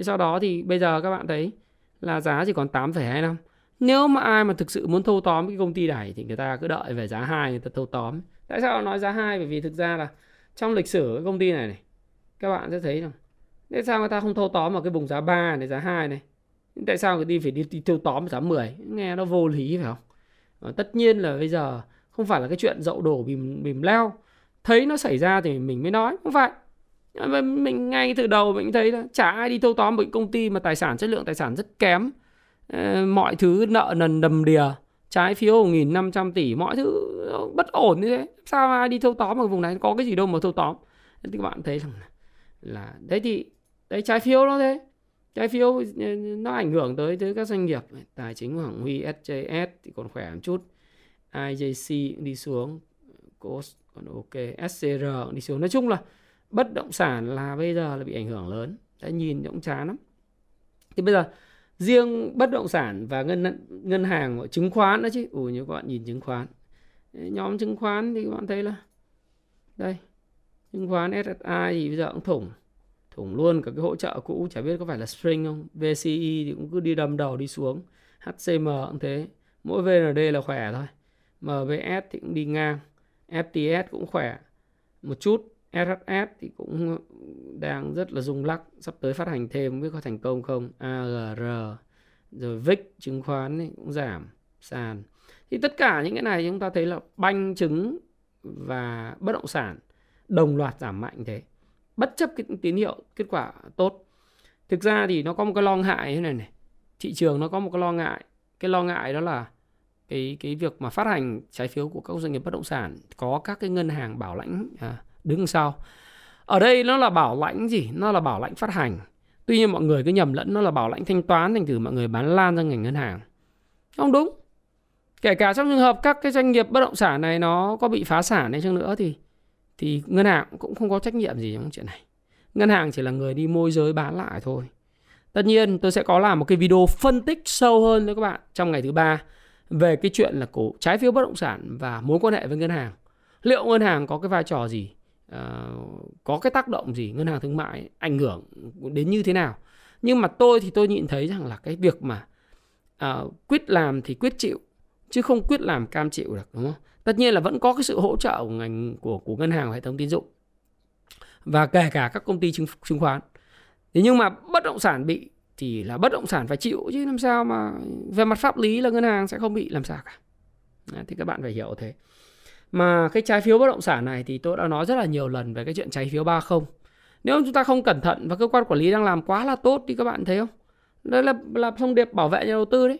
Sau đó thì bây giờ các bạn thấy là giá chỉ còn 8,25 nếu mà ai mà thực sự muốn thâu tóm cái công ty này thì người ta cứ đợi về giá 2 người ta thâu tóm. Tại sao nói giá 2 bởi vì thực ra là trong lịch sử cái công ty này này các bạn sẽ thấy rằng tại sao người ta không thâu tóm vào cái vùng giá 3 này giá 2 này? Tại sao người đi phải đi, đi thâu tóm giá 10 nghe nó vô lý phải không? Và tất nhiên là bây giờ không phải là cái chuyện dậu đổ bìm bìm leo. Thấy nó xảy ra thì mình mới nói, không phải. Mình ngay từ đầu mình thấy là chả ai đi thâu tóm một công ty mà tài sản chất lượng, tài sản rất kém. Ờ, mọi thứ nợ nần đầm đìa, trái phiếu 1.500 tỷ, mọi thứ bất ổn như thế. Sao ai đi thâu tóm ở vùng này? Có cái gì đâu mà thâu tóm. Thì các bạn thấy rằng là đấy thì, đấy trái phiếu nó thế. Trái phiếu ừ, nó ảnh hưởng tới tới các doanh nghiệp, tài chính của Hoàng Huy SJS thì còn khỏe một chút. IJC đi xuống Cost còn ok SCR đi xuống. Nói chung là bất động sản là bây giờ là bị ảnh hưởng lớn. Đã nhìn cũng chán lắm. Thì bây giờ, riêng bất động sản và ngân ngân hàng chứng khoán đó chứ. Ủ như các bạn nhìn chứng khoán. Nhóm chứng khoán thì các bạn thấy là, đây, chứng khoán SSI thì bây giờ cũng thủng thủng luôn cả cái hỗ trợ cũ. Chả biết có phải là spring không? VCI thì cũng cứ đi đâm đầu đi xuống. HCM cũng thế. Mỗi VND là khỏe thôi. MVS thì cũng đi ngang FTS cũng khỏe. Một chút SHS thì cũng đang rất là rung lắc, sắp tới phát hành thêm không biết có thành công không? AGR rồi VIX chứng khoán thì cũng giảm, sàn. Thì tất cả những cái này chúng ta thấy là banh chứng và bất động sản đồng loạt giảm mạnh thế. Bất chấp cái tín hiệu, kết quả tốt. Thực ra thì nó có một cái lo ngại thế này này. Thị trường nó có một cái lo ngại. Cái lo ngại đó là cái cái việc mà phát hành trái phiếu của các doanh nghiệp bất động sản có các cái ngân hàng bảo lãnh à, đứng sau. Ở đây nó là bảo lãnh gì? Nó là bảo lãnh phát hành. Tuy nhiên mọi người cứ nhầm lẫn nó là bảo lãnh thanh toán thành thử mọi người bán lan ra ngành ngân hàng. Không đúng. Kể cả trong trường hợp các cái doanh nghiệp bất động sản này nó có bị phá sản hay chăng nữa thì thì ngân hàng cũng không có trách nhiệm gì trong chuyện này. Ngân hàng chỉ là người đi môi giới bán lại thôi. Tất nhiên tôi sẽ có làm một cái video phân tích sâu hơn với các bạn trong ngày thứ ba về cái chuyện là cổ trái phiếu bất động sản và mối quan hệ với ngân hàng. Liệu ngân hàng có cái vai trò gì? À, có cái tác động gì ngân hàng thương mại ảnh hưởng đến như thế nào? Nhưng mà tôi thì tôi nhìn thấy rằng là cái việc mà à, quyết làm thì quyết chịu chứ không quyết làm cam chịu được đúng không? Tất nhiên là vẫn có cái sự hỗ trợ của ngành của của ngân hàng và hệ thống tín dụng và kể cả các công ty chứng chứng khoán. Thế nhưng mà bất động sản bị thì là bất động sản phải chịu chứ làm sao mà về mặt pháp lý là ngân hàng sẽ không bị làm sao cả à? Đấy, thì các bạn phải hiểu thế. Mà cái trái phiếu bất động sản này thì tôi đã nói rất là nhiều lần về cái chuyện trái phiếu 30 nếu chúng ta không cẩn thận và cơ quan quản lý đang làm quá là tốt thì các bạn thấy không? Đây là là thông điệp bảo vệ nhà đầu tư đấy.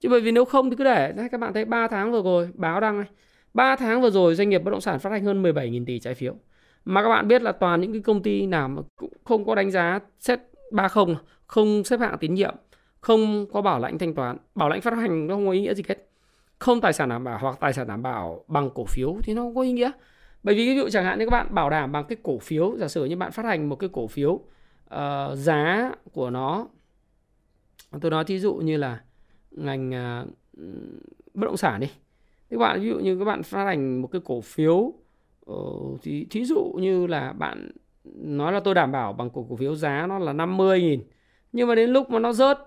Chứ bởi vì nếu không thì cứ để các bạn thấy 3 tháng vừa rồi báo đăng này. 3 tháng vừa rồi doanh nghiệp bất động sản phát hành hơn 17.000 tỷ trái phiếu. Mà các bạn biết là toàn những cái công ty nào mà cũng không có đánh giá xét 30 không à, không xếp hạng tín nhiệm không có bảo lãnh thanh toán. Bảo lãnh phát hành nó không có ý nghĩa gì hết. Không tài sản đảm bảo hoặc tài sản đảm bảo bằng cổ phiếu thì nó không có ý nghĩa. Bởi vì ví dụ chẳng hạn như các bạn bảo đảm bằng cái cổ phiếu giả sử như bạn phát hành một cái cổ phiếu uh, giá của nó tôi nói thí dụ như là ngành uh, bất động sản đi. Các bạn ví dụ như các bạn phát hành một cái cổ phiếu uh, thì thí dụ như là bạn nói là tôi đảm bảo bằng cổ cổ phiếu giá nó là 50.000 nhưng mà đến lúc mà nó rớt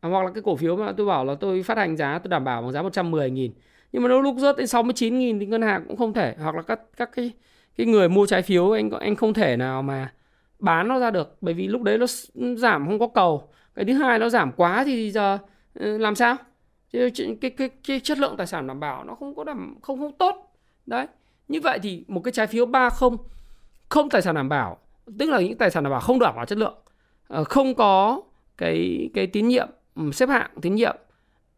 à, hoặc là cái cổ phiếu mà tôi bảo là tôi phát hành giá tôi đảm bảo bằng giá 110.000 nhưng mà nó lúc rớt đến 69.000 thì ngân hàng cũng không thể. Hoặc là các các cái cái người mua trái phiếu anh anh không thể nào mà bán nó ra được. Bởi vì lúc đấy nó giảm không có cầu. Cái thứ hai nó giảm quá thì giờ ừ, làm sao? Cái, cái, cái, cái chất lượng tài sản đảm bảo nó không có đảm không không tốt. Đấy. Như vậy thì một cái trái phiếu ba không không tài sản đảm bảo tức là những tài sản đảm bảo không đảm bảo chất lượng Ờ, không có cái cái tín nhiệm ừ, xếp hạng tín nhiệm,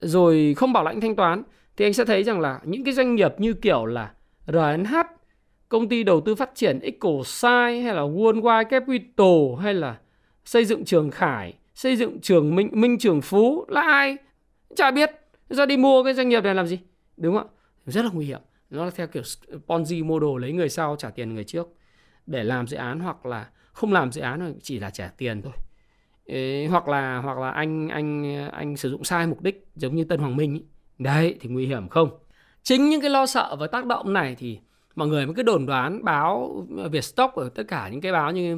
rồi không bảo lãnh thanh toán, thì anh sẽ thấy rằng là những cái doanh nghiệp như kiểu là RNH công ty đầu tư phát triển Ecosci hay là Worldwide Capital, hay là xây dựng Trường Khải, xây dựng Trường Minh Minh Trường Phú, là ai? Chả biết. Ra đi mua cái doanh nghiệp này làm gì? Đúng không ạ? Rất là nguy hiểm. Nó là theo kiểu Ponzi model, lấy người sau trả tiền người trước để làm dự án hoặc là không làm dự án chỉ là trả tiền thôi. Ê, hoặc là hoặc là anh anh anh sử dụng sai mục đích giống như Tân Hoàng Minh ấy. đấy thì nguy hiểm không? Chính những cái lo sợ và tác động này thì mọi người mới cứ đồn đoán báo ờ, Vietstock ở tất cả những cái báo như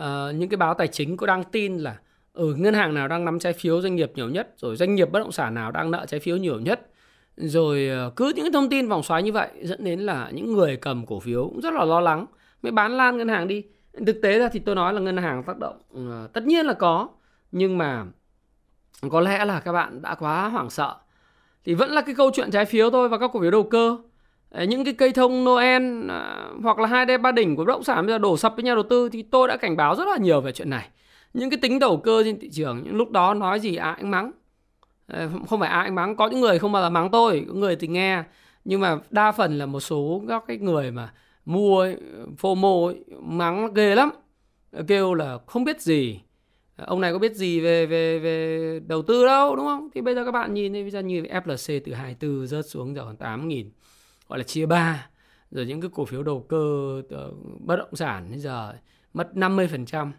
uh, những cái báo tài chính có đăng tin là ở ừ, ngân hàng nào đang nắm trái phiếu doanh nghiệp nhiều nhất rồi doanh nghiệp bất động sản nào đang nợ trái phiếu nhiều nhất. Rồi ờ, cứ những cái thông tin vòng xoáy như vậy dẫn đến là những người cầm cổ phiếu cũng rất là lo lắng mới bán lan ngân hàng đi thực tế ra thì tôi nói là ngân hàng tác động ờ, tất nhiên là có, nhưng mà có lẽ là các bạn đã quá hoảng sợ. Thì vẫn là cái câu chuyện trái phiếu thôi và các cổ phiếu đầu cơ. Ờ, những cái cây thông Noel ờ, hoặc là hai đê ba đỉnh của bất động sản bây giờ đổ sập với nhà đầu tư thì tôi đã cảnh báo rất là nhiều về chuyện này. Những cái tính đầu cơ trên thị trường, những lúc đó nói gì à anh mắng. Không phải ai mắng, có những người không bao giờ mắng tôi, có người thì nghe. Nhưng mà đa phần là một số các cái người mà mua ấy, FOMO ấy, mắng ghê lắm. Kêu là không biết gì. Ông này có biết gì về về về đầu tư đâu đúng không? Thì bây giờ các bạn nhìn bây giờ như FLC từ 24 rớt xuống giờ còn 8 nghìn gọi là chia 3 rồi những cái cổ phiếu đầu cơ ờ, bất động sản bây giờ mất 50 phần trăm.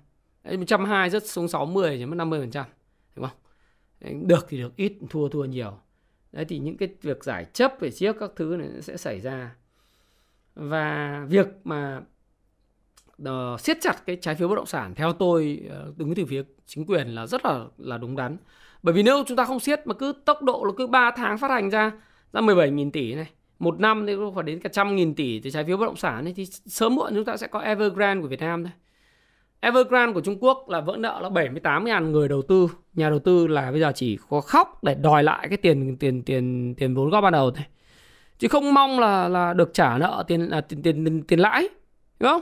120 rớt xuống 60 chỉ mất 50 phần trăm đúng không? Được thì được ít thua thua nhiều. Đấy thì những cái việc giải chấp về chiếc các thứ này sẽ xảy ra và việc mà uh, siết chặt cái trái phiếu bất động sản theo tôi ờ, uh, đứng từ phía chính quyền là rất là là đúng đắn. Bởi vì nếu chúng ta không siết mà cứ tốc độ là cứ 3 tháng phát hành ra ra 17.000 tỷ này một năm thì phải đến cả trăm nghìn tỷ từ trái phiếu bất động sản ấy, thì sớm muộn chúng ta sẽ có Evergrande của Việt Nam thôi. Evergrande của Trung Quốc là vỡ nợ là 78 ngàn người đầu tư. Nhà đầu tư là bây giờ chỉ có khóc để đòi lại cái tiền tiền tiền tiền vốn góp ban đầu thôi chứ không mong là là được trả nợ tiền là tiền tiền tiền, tiền lãi đúng không?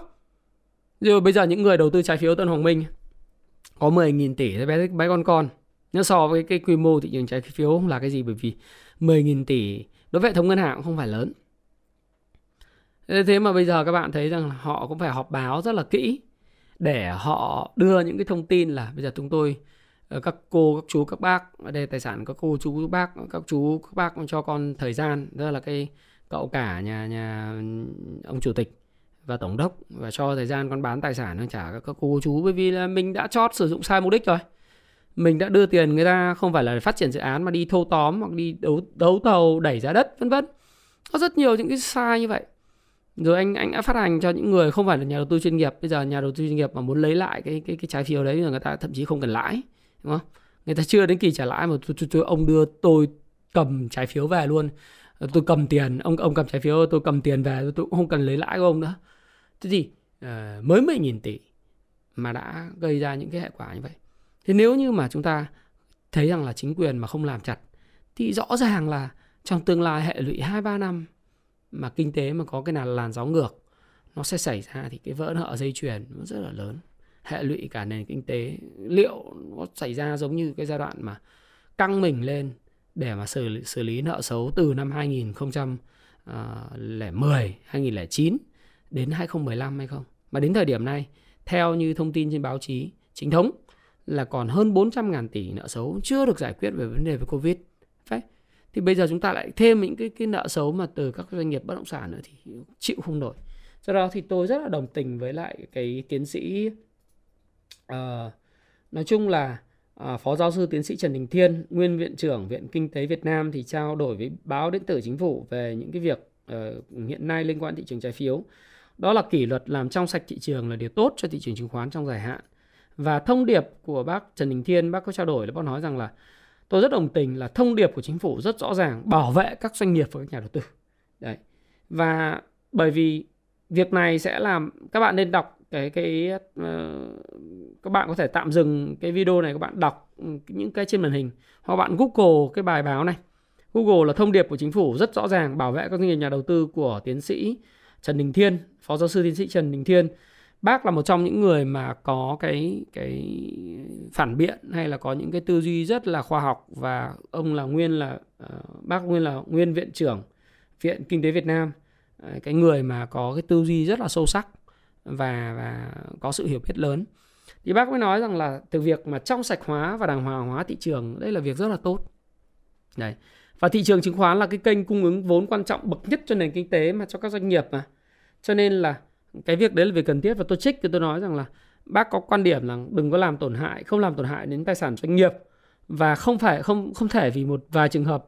Rồi bây giờ những người đầu tư trái phiếu Tân Hoàng Minh có 10.000 tỷ bé bé con con. Nhưng so với cái quy mô thị trường trái phiếu không là cái gì? Bởi vì 10.000 tỷ đối với hệ thống ngân hàng cũng không phải lớn. Thế mà bây giờ các bạn thấy rằng họ cũng phải họp báo rất là kỹ để họ đưa những cái thông tin là bây giờ chúng tôi Ờ, các cô các chú các bác ở đây tài sản các cô chú các bác các chú các bác cho con thời gian. Đó là cái cậu cả nhà nhà ừ, ông chủ tịch và tổng đốc. Và cho thời gian con bán tài sản trả các, các cô chú. Bởi vì là mình đã chót sử dụng sai mục đích rồi. Mình đã đưa tiền người ta không phải là phát triển dự án mà đi thâu tóm hoặc đi đấu đấu thầu đẩy giá đất vân vân. Có rất nhiều những cái sai như vậy. Rồi anh anh đã phát hành cho những người không phải là nhà đầu tư chuyên nghiệp. Bây giờ nhà đầu tư chuyên nghiệp mà muốn lấy lại cái cái cái trái phiếu đấy là người ta thậm chí không cần lãi đúng không? Người ta chưa đến kỳ trả lãi mà tôi, tôi, tôi, ông đưa tôi cầm trái phiếu về luôn. Tôi cầm tiền ông ông cầm trái phiếu tôi cầm tiền về tôi cũng không cần lấy lãi của ông nữa. Thế thì uh, mới mấy nghìn tỷ mà đã gây ra những cái hệ quả như vậy. Thế nếu như mà chúng ta thấy rằng là chính quyền mà không làm chặt thì rõ ràng là trong tương lai hệ lụy hai ba năm mà kinh tế mà có cái nào làn gió ngược nó sẽ xảy ra thì cái vỡ nợ dây chuyền nó rất là lớn hệ lụy cả nền kinh tế liệu nó xảy ra giống như cái giai đoạn mà căng mình lên để mà xử xử lý nợ xấu từ năm 2010 2009 à, đến 2015 hay không mà đến thời điểm này, theo như thông tin trên báo chí chính thống là còn hơn 400 ngàn tỷ nợ xấu chưa được giải quyết về vấn đề về Covid. Phải. Thì bây giờ chúng ta lại thêm những cái cái nợ xấu mà từ các doanh nghiệp bất động sản nữa thì chịu không nổi. Do đó thì tôi rất là đồng tình với lại cái tiến sĩ uh, nói chung là uh, phó giáo sư tiến sĩ Trần Đình Thiên, nguyên viện trưởng Viện Kinh tế Việt Nam thì trao đổi với báo điện tử chính phủ về những cái việc uh, hiện nay liên quan thị trường trái phiếu. Đó là kỷ luật làm trong sạch thị trường là điều tốt cho thị trường chứng khoán trong dài hạn và thông điệp của bác Trần Đình Thiên, bác có trao đổi là bác nói rằng là tôi rất đồng tình là thông điệp của chính phủ rất rõ ràng bảo vệ các doanh nghiệp và các nhà đầu tư. Đấy. Và bởi vì việc này sẽ làm các bạn nên đọc cái cái uh, các bạn có thể tạm dừng cái video này các bạn đọc ừ, những cái trên màn hình. Hoặc bạn Google cái bài báo này. Google là thông điệp của chính phủ rất rõ ràng bảo vệ các doanh nghiệp nhà đầu tư của tiến sĩ Trần Đình Thiên, phó giáo sư tiến sĩ Trần Đình Thiên. Bác là một trong những người mà có cái cái phản biện hay là có những cái tư duy rất là khoa học và ông là nguyên là uh, bác nguyên là nguyên viện trưởng viện kinh tế Việt Nam. Ờ, cái người mà có cái tư duy rất là sâu sắc và và có sự hiểu biết lớn. Thì bác mới nói rằng là từ việc mà trong sạch hóa và đàng hoàng hóa thị trường, đây là việc rất là tốt. Đấy. Và thị trường chứng khoán là cái kênh cung ứng vốn quan trọng bậc nhất cho nền kinh tế mà, cho các doanh nghiệp mà. Cho nên là cái việc đấy là việc cần thiết và tôi trích thì tôi nói rằng là bác có quan điểm là đừng có làm tổn hại, không làm tổn hại đến tài sản doanh nghiệp. Và không phải, không không thể vì một vài trường hợp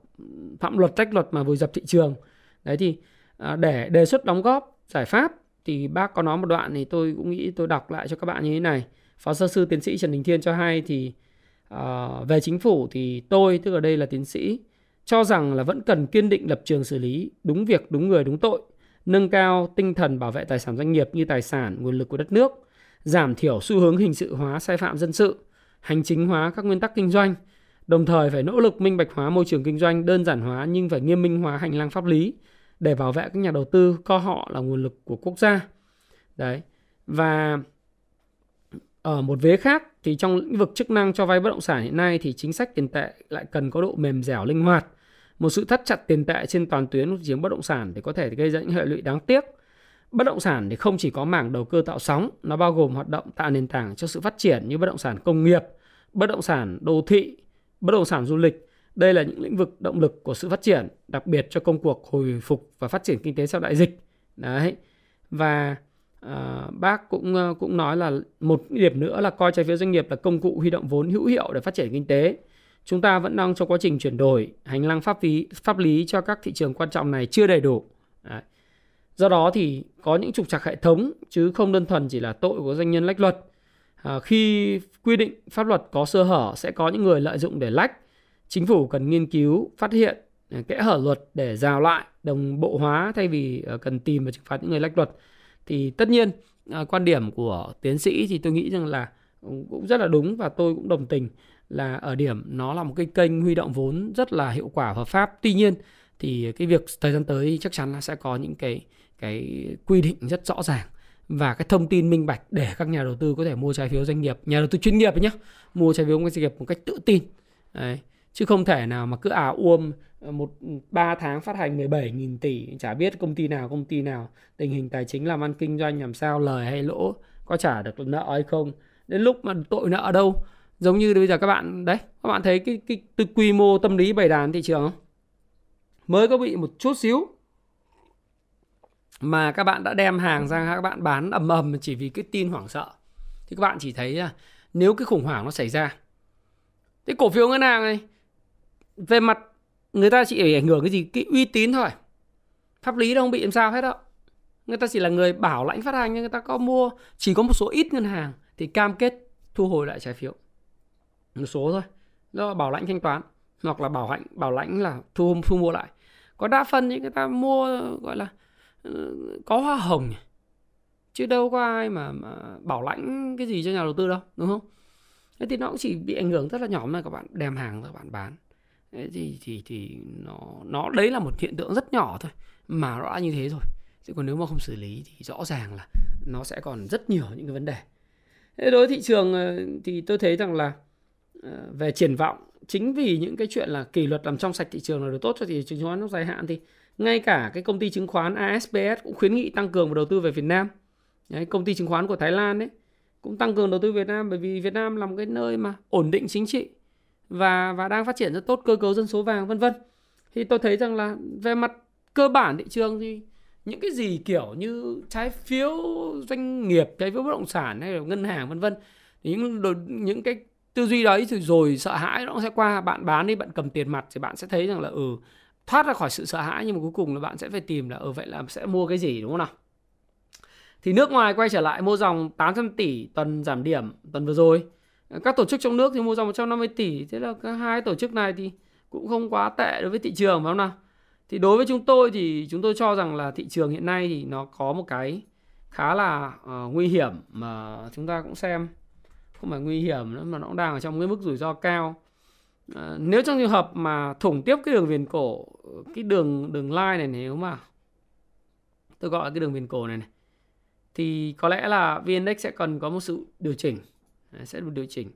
phạm luật trách luật mà vùi dập thị trường. Đấy thì à, để đề xuất đóng góp, giải pháp thì bác có nói một đoạn thì tôi cũng nghĩ tôi đọc lại cho các bạn như thế này. Phó giáo sư tiến sĩ trần đình thiên cho hay thì uh, về chính phủ thì tôi tức ở đây là tiến sĩ cho rằng là vẫn cần kiên định lập trường xử lý đúng việc đúng người đúng tội nâng cao tinh thần bảo vệ tài sản doanh nghiệp như tài sản, nguồn lực của đất nước, giảm thiểu xu hướng hình sự hóa sai phạm dân sự, hành chính hóa các nguyên tắc kinh doanh, đồng thời phải nỗ lực minh bạch hóa môi trường kinh doanh, đơn giản hóa nhưng phải nghiêm minh hóa hành lang pháp lý để bảo vệ các nhà đầu tư coi họ là nguồn lực của quốc gia. Đấy. Và ở một vế khác thì trong lĩnh vực chức năng cho vay bất động sản hiện nay thì chính sách tiền tệ lại cần có độ mềm dẻo linh hoạt. Một sự thắt chặt tiền tệ trên toàn tuyến của thị trường bất động sản thì có thể gây ra những hệ lụy đáng tiếc. Bất động sản thì không chỉ có mảng đầu cơ tạo sóng, nó bao gồm hoạt động tạo nền tảng cho sự phát triển như bất động sản công nghiệp, bất động sản đô thị, bất động sản du lịch. Đây là những lĩnh vực động lực của sự phát triển, đặc biệt cho công cuộc hồi phục và phát triển kinh tế sau đại dịch. Đấy. Và à, bác cũng ờ, cũng nói là một điểm nữa là coi trái phiếu doanh nghiệp là công cụ huy động vốn hữu hiệu để phát triển kinh tế. Chúng ta vẫn đang trong quá trình chuyển đổi, hành lang pháp lý pháp lý cho các thị trường quan trọng này chưa đầy đủ. Đấy. Do đó thì có những trục trặc hệ thống chứ không đơn thuần chỉ là tội của doanh nhân lách luật. À, khi quy định pháp luật có sơ hở sẽ có những người lợi dụng để lách. Chính phủ cần nghiên cứu, phát hiện à, kẽ hở luật để rào lại, đồng bộ hóa thay vì à, cần tìm và trừng phạt những người lách luật. Thì tất nhiên à, quan điểm của tiến sĩ thì tôi nghĩ rằng là ừ, cũng rất là đúng và tôi cũng đồng tình là ở điểm nó là một cái kênh huy động vốn rất là hiệu quả hợp pháp. Tuy nhiên thì cái việc thời gian tới chắc chắn là sẽ có những cái cái quy định rất rõ ràng và cái thông tin minh bạch để các nhà đầu tư có thể mua trái phiếu doanh nghiệp nhà đầu tư chuyên nghiệp nhé mua trái phiếu doanh nghiệp một cách tự tin. Đấy chứ không thể nào mà cứ ả à uôm ờ, một ừ, 3 tháng phát hành 17.000 tỷ chả biết công ty nào công ty nào. Tình hình tài chính làm ăn kinh doanh làm sao lời hay lỗ có trả được nợ hay không? Đến lúc mà tội nợ ở đâu? Giống như bây giờ các bạn đấy các bạn thấy cái cái, cái quy mô tâm lý bày đàn thị trường không? Mới có bị một chút xíu mà các bạn đã đem hàng ra các bạn bán ầm ầm chỉ vì cái tin hoảng sợ. Thì các bạn chỉ thấy là nếu cái khủng hoảng nó xảy ra cái cổ phiếu ngân hàng này về mặt người ta chỉ ảnh hưởng cái gì? Cái uy tín thôi. Pháp lý đâu không bị làm sao hết đâu người ta chỉ là người bảo lãnh phát hành nhưng người ta có mua chỉ có một số ít ngân hàng thì cam kết thu hồi lại trái phiếu. Một số thôi. Đó là bảo lãnh thanh toán hoặc là bảo lãnh bảo lãnh là thu thu mua lại. Có đa phần thì người ta mua gọi là ừ, có hoa hồng chứ đâu có ai mà, mà bảo lãnh cái gì cho nhà đầu tư đâu đúng không? Thế thì nó cũng chỉ bị ảnh hưởng rất là nhỏ mà các bạn đem hàng các bạn bán thì thì thì nó nó đấy là một hiện tượng rất nhỏ thôi mà nó đã như thế rồi. Chứ còn nếu mà không xử lý thì rõ ràng là nó sẽ còn rất nhiều những cái vấn đề. Thế đối với thị trường ờ, thì tôi thấy rằng là ờ, về triển vọng chính vì những cái chuyện là kỷ luật làm trong sạch thị trường là điều tốt cho thị trường chứng khoán trong dài hạn thì ngay cả cái công ty chứng khoán ASBS cũng khuyến nghị tăng cường và đầu tư về Việt Nam. Đấy, công ty chứng khoán của Thái Lan đấy cũng tăng cường đầu tư Việt Nam bởi vì Việt Nam là một cái nơi mà ổn định chính trị và và đang phát triển rất tốt cơ cấu dân số vàng vân vân. Thì tôi thấy rằng là về mặt cơ bản thị trường thì những cái gì kiểu như trái phiếu doanh nghiệp trái phiếu bất động sản hay là ngân hàng vân vân những những cái tư duy đấy thì rồi sợ hãi nó sẽ qua. Bạn bán đi bạn cầm tiền mặt thì bạn sẽ thấy rằng là ừ thoát ra khỏi sự sợ hãi nhưng mà cuối cùng là bạn sẽ phải tìm là ở ừ, vậy là sẽ mua cái gì đúng không nào? Thì nước ngoài quay trở lại mua dòng 800 tỷ tuần giảm điểm tuần vừa rồi các tổ chức trong nước thì mua dòng 150 tỷ thế là các hai tổ chức này thì cũng không quá tệ đối với thị trường phải không nào? Thì đối với chúng tôi thì chúng tôi cho rằng là thị trường hiện nay thì nó có một cái khá là uh, nguy hiểm mà chúng ta cũng xem. Không phải nguy hiểm nữa mà nó cũng đang ở trong cái mức rủi ro cao. Uh, nếu trong trường hợp mà thủng tiếp cái đường viền cổ cái đường đường line này nếu mà tôi gọi là cái đường viền cổ này này thì có lẽ là vn sẽ cần có một sự điều chỉnh. Ờ, sẽ được điều chỉnh.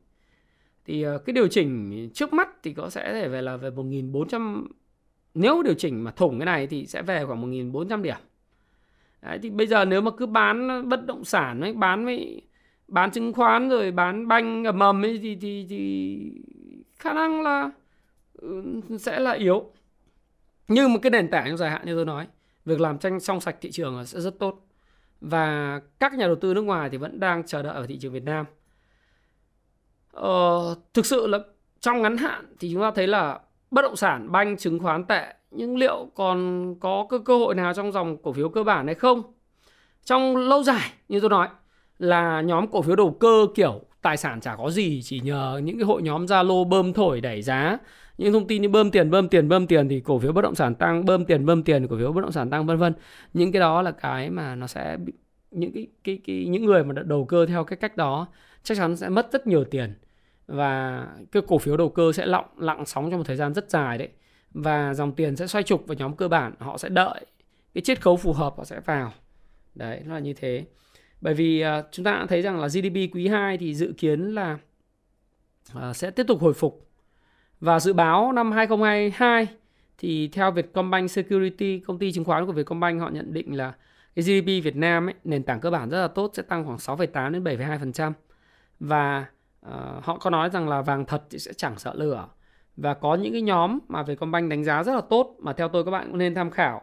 Thì ờ, cái điều chỉnh trước mắt thì có sẽ thể về là về 1400 nếu điều chỉnh mà thủng cái này thì sẽ về khoảng 1400 điểm. Đấy, thì bây giờ nếu mà cứ bán bất động sản ấy, bán với bán chứng khoán rồi bán banh ầm ầm ấy thì, thì thì khả năng là ừ, sẽ là yếu. Nhưng một cái nền tảng trong dài hạn như tôi nói việc làm tranh song sạch thị trường sẽ rất tốt. Và các nhà đầu tư nước ngoài thì vẫn đang chờ đợi ở thị trường Việt Nam. Ờ, thực sự là trong ngắn hạn thì chúng ta thấy là bất động sản, banh, chứng khoán tệ nhưng liệu còn có cơ, cơ hội nào trong dòng cổ phiếu cơ bản hay không? Trong lâu dài như tôi nói là nhóm cổ phiếu đầu cơ kiểu tài sản chả có gì chỉ nhờ những cái hội nhóm Zalo bơm thổi đẩy giá. Những thông tin như bơm tiền bơm tiền bơm tiền thì cổ phiếu bất động sản tăng bơm tiền bơm tiền cổ phiếu bất động sản tăng vân vân. Những cái đó là cái mà nó sẽ những cái, cái cái những người mà đầu cơ theo cái cách đó chắc chắn sẽ mất rất nhiều tiền và cái cổ phiếu đầu cơ sẽ lọng lặng sóng trong một thời gian rất dài đấy. Và dòng tiền sẽ xoay trục vào nhóm cơ bản họ sẽ đợi. Cái chiết khấu phù hợp họ sẽ vào. Đấy nó là như thế. Bởi vì uh, chúng ta đã thấy rằng là GDP quý 2 thì dự kiến là uh, sẽ tiếp tục hồi phục. Và dự báo năm 2022 thì theo Vietcombank Security, công ty chứng khoán của Vietcombank họ nhận định là cái GDP Việt Nam ấy, nền tảng cơ bản rất là tốt sẽ tăng khoảng 6,8 đến 7,2% và uh, họ có nói rằng là vàng thật thì sẽ chẳng sợ lửa và có những cái nhóm mà Vietcombank đánh giá rất là tốt mà theo tôi các bạn cũng nên tham khảo.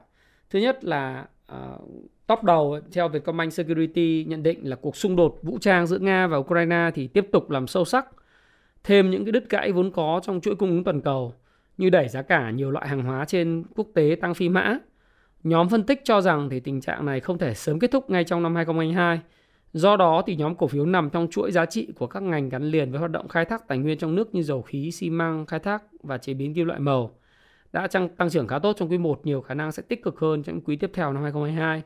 Thứ nhất là uh, top đầu theo Vietcombank Security nhận định là cuộc xung đột vũ trang giữa Nga và Ukraine thì tiếp tục làm sâu sắc thêm những cái đứt gãy vốn có trong chuỗi cung ứng toàn cầu như đẩy giá cả nhiều loại hàng hóa trên quốc tế tăng phi mã. Nhóm phân tích cho rằng thì tình trạng này không thể sớm kết thúc ngay trong năm 2022. Do đó thì nhóm cổ phiếu nằm trong chuỗi giá trị của các ngành gắn liền với hoạt động khai thác tài nguyên trong nước như dầu khí, xi măng, khai thác và chế biến kim loại màu đã tăng, tăng trưởng khá tốt trong quý 1, nhiều khả năng sẽ tích cực hơn trong quý tiếp theo năm 2022.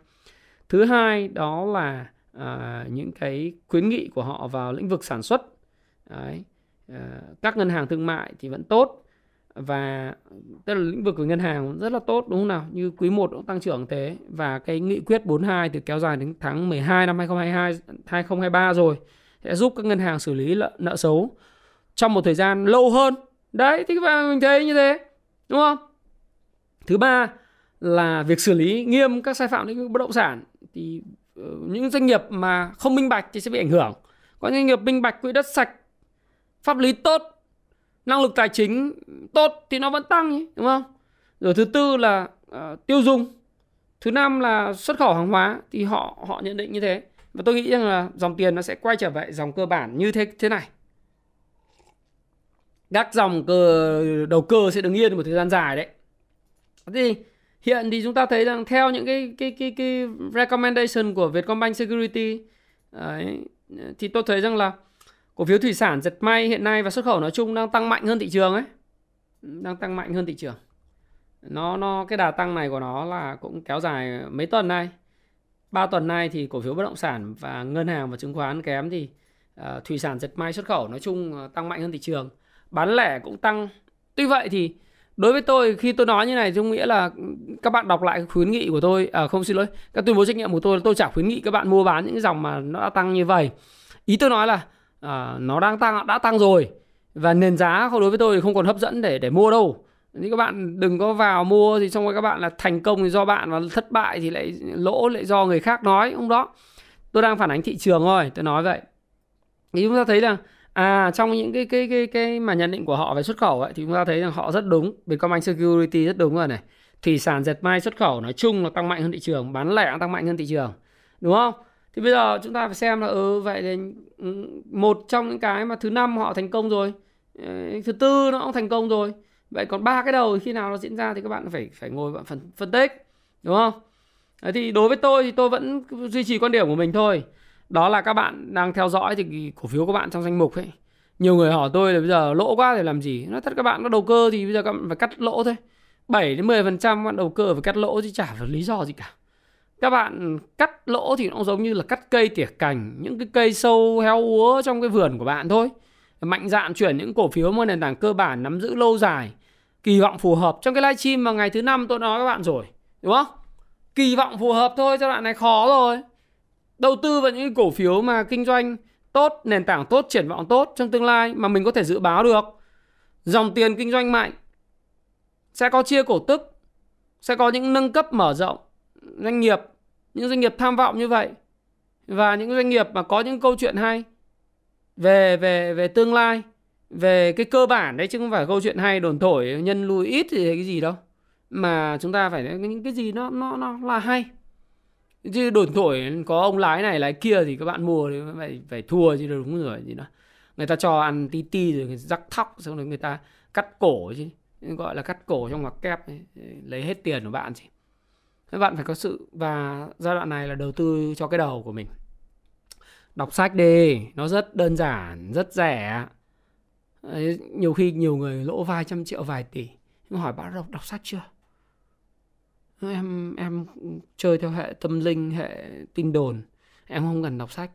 Thứ hai đó là à, những cái khuyến nghị của họ vào lĩnh vực sản xuất. Đấy. À, các ngân hàng thương mại thì vẫn tốt và tức là lĩnh vực của ngân hàng rất là tốt đúng không nào? Như quý 1 cũng tăng trưởng thế. Và cái nghị quyết 42 thì kéo dài đến tháng 12 năm 2022 2023 rồi. Sẽ giúp các ngân hàng xử lý nợ, nợ xấu trong một thời gian lâu hơn. Đấy thì các bạn mình thấy như thế đúng không? Thứ ba là việc xử lý nghiêm các sai phạm lĩnh vực bất động sản. Thì ờ, những doanh nghiệp mà không minh bạch thì sẽ bị ảnh hưởng. Có doanh nghiệp minh bạch quỹ đất sạch pháp lý tốt năng lực tài chính tốt thì nó vẫn tăng ý, đúng không? Rồi thứ tư là uh, tiêu dùng. Thứ năm là xuất khẩu hàng hóa thì họ họ nhận định như thế. Và tôi nghĩ rằng là dòng tiền nó sẽ quay trở về dòng cơ bản như thế thế này. Các dòng cơ đầu cơ sẽ đứng yên một thời gian dài đấy. Thì hiện thì chúng ta thấy rằng theo những cái cái cái cái recommendation của Vietcombank Security ấy, thì tôi thấy rằng là cổ phiếu thủy sản giật may hiện nay và xuất khẩu nói chung đang tăng mạnh hơn thị trường ấy. Đang tăng mạnh hơn thị trường. Nó nó cái đà tăng này của nó là cũng kéo dài mấy tuần nay. Ba tuần nay thì cổ phiếu bất động sản và ngân hàng và chứng khoán kém thì uh, thủy sản giật may xuất khẩu nói chung uh, tăng mạnh hơn thị trường. Bán lẻ cũng tăng. Tuy vậy thì đối với tôi khi tôi nói như này tôi nghĩa là các bạn đọc lại khuyến nghị của tôi à không xin lỗi các tuyên bố trách nhiệm của tôi tôi chả khuyến nghị các bạn mua bán những dòng mà nó đã tăng như vậy. Ý tôi nói là à, nó đang tăng đã tăng rồi. Và nền giá đối với tôi thì không còn hấp dẫn để để mua đâu. Thì các bạn đừng có vào mua thì xong rồi các bạn là thành công thì do bạn và thất bại thì lại lỗ lại do người khác nói không đó. Tôi đang phản ánh thị trường thôi tôi nói vậy. Thì chúng ta thấy là à trong những cái cái cái cái mà nhận định của họ về xuất khẩu ấy, thì chúng ta thấy rằng họ rất đúng. Vietcombank Security rất đúng rồi này. Thủy sản dệt may xuất khẩu nói chung là tăng mạnh hơn thị trường bán lẻ tăng mạnh hơn thị trường. Đúng không? Thì bây giờ chúng ta phải xem là ừ vậy thì ừ, một trong những cái mà thứ năm họ thành công rồi ờ, thứ tư nó cũng thành công rồi. Vậy còn ba cái đầu khi nào nó diễn ra thì các bạn phải phải ngồi bạn phân phân tích, đúng không? Đấy, thì đối với tôi thì tôi vẫn duy trì quan điểm của mình thôi. Đó là các bạn đang theo dõi thì cổ phiếu của bạn trong danh mục ấy. Nhiều người hỏi tôi là bây giờ lỗ quá thì làm gì? Nói thật các bạn nó đầu cơ thì bây giờ các bạn phải cắt lỗ thôi. 7 đến 10 phần trăm bạn đầu cơ phải cắt lỗ chứ chả phải lý do gì cả các bạn cắt lỗ thì nó giống như là cắt cây tỉa cành, những cái cây sâu heo úa trong cái vườn của bạn thôi. Mạnh dạn chuyển những cổ phiếu mua nền tảng cơ bản, nắm giữ lâu dài. Kỳ vọng phù hợp trong cái livestream mà ngày thứ năm tôi nói các bạn rồi, đúng không? Kỳ vọng phù hợp thôi, cho đoạn này khó rồi. Đầu tư vào những cổ phiếu mà kinh doanh tốt, nền tảng tốt, triển vọng tốt trong tương lai mà mình có thể dự báo được. Dòng tiền kinh doanh mạnh, sẽ có chia cổ tức, sẽ có những nâng cấp mở rộng doanh nghiệp, những doanh nghiệp tham vọng như vậy và những doanh nghiệp mà có những câu chuyện hay về về về tương lai, về cái cơ bản đấy chứ không phải câu chuyện hay đồn thổi nhân lùi ít thì cái gì đâu. Mà chúng ta phải những cái gì nó nó nó là hay. Chứ đồn thổi có ông lái này, lái kia thì các bạn mua thì phải phải thua chứ đúng rồi, gì đó. Người ta cho ăn tí ti rồi rắc thóc, xong rồi người ta cắt cổ chứ, gọi là cắt cổ trong ngoặc kép lấy hết tiền của bạn chứ các bạn phải có sự và giai đoạn này là đầu tư cho cái đầu của mình. Đọc sách đi nó rất đơn giản rất rẻ. Đấy, nhiều khi nhiều người lỗ vài trăm triệu vài tỷ. Nhưng hỏi bạn đọc đọc sách chưa? Em em chơi theo hệ tâm linh hệ tin đồn. Em không cần đọc sách.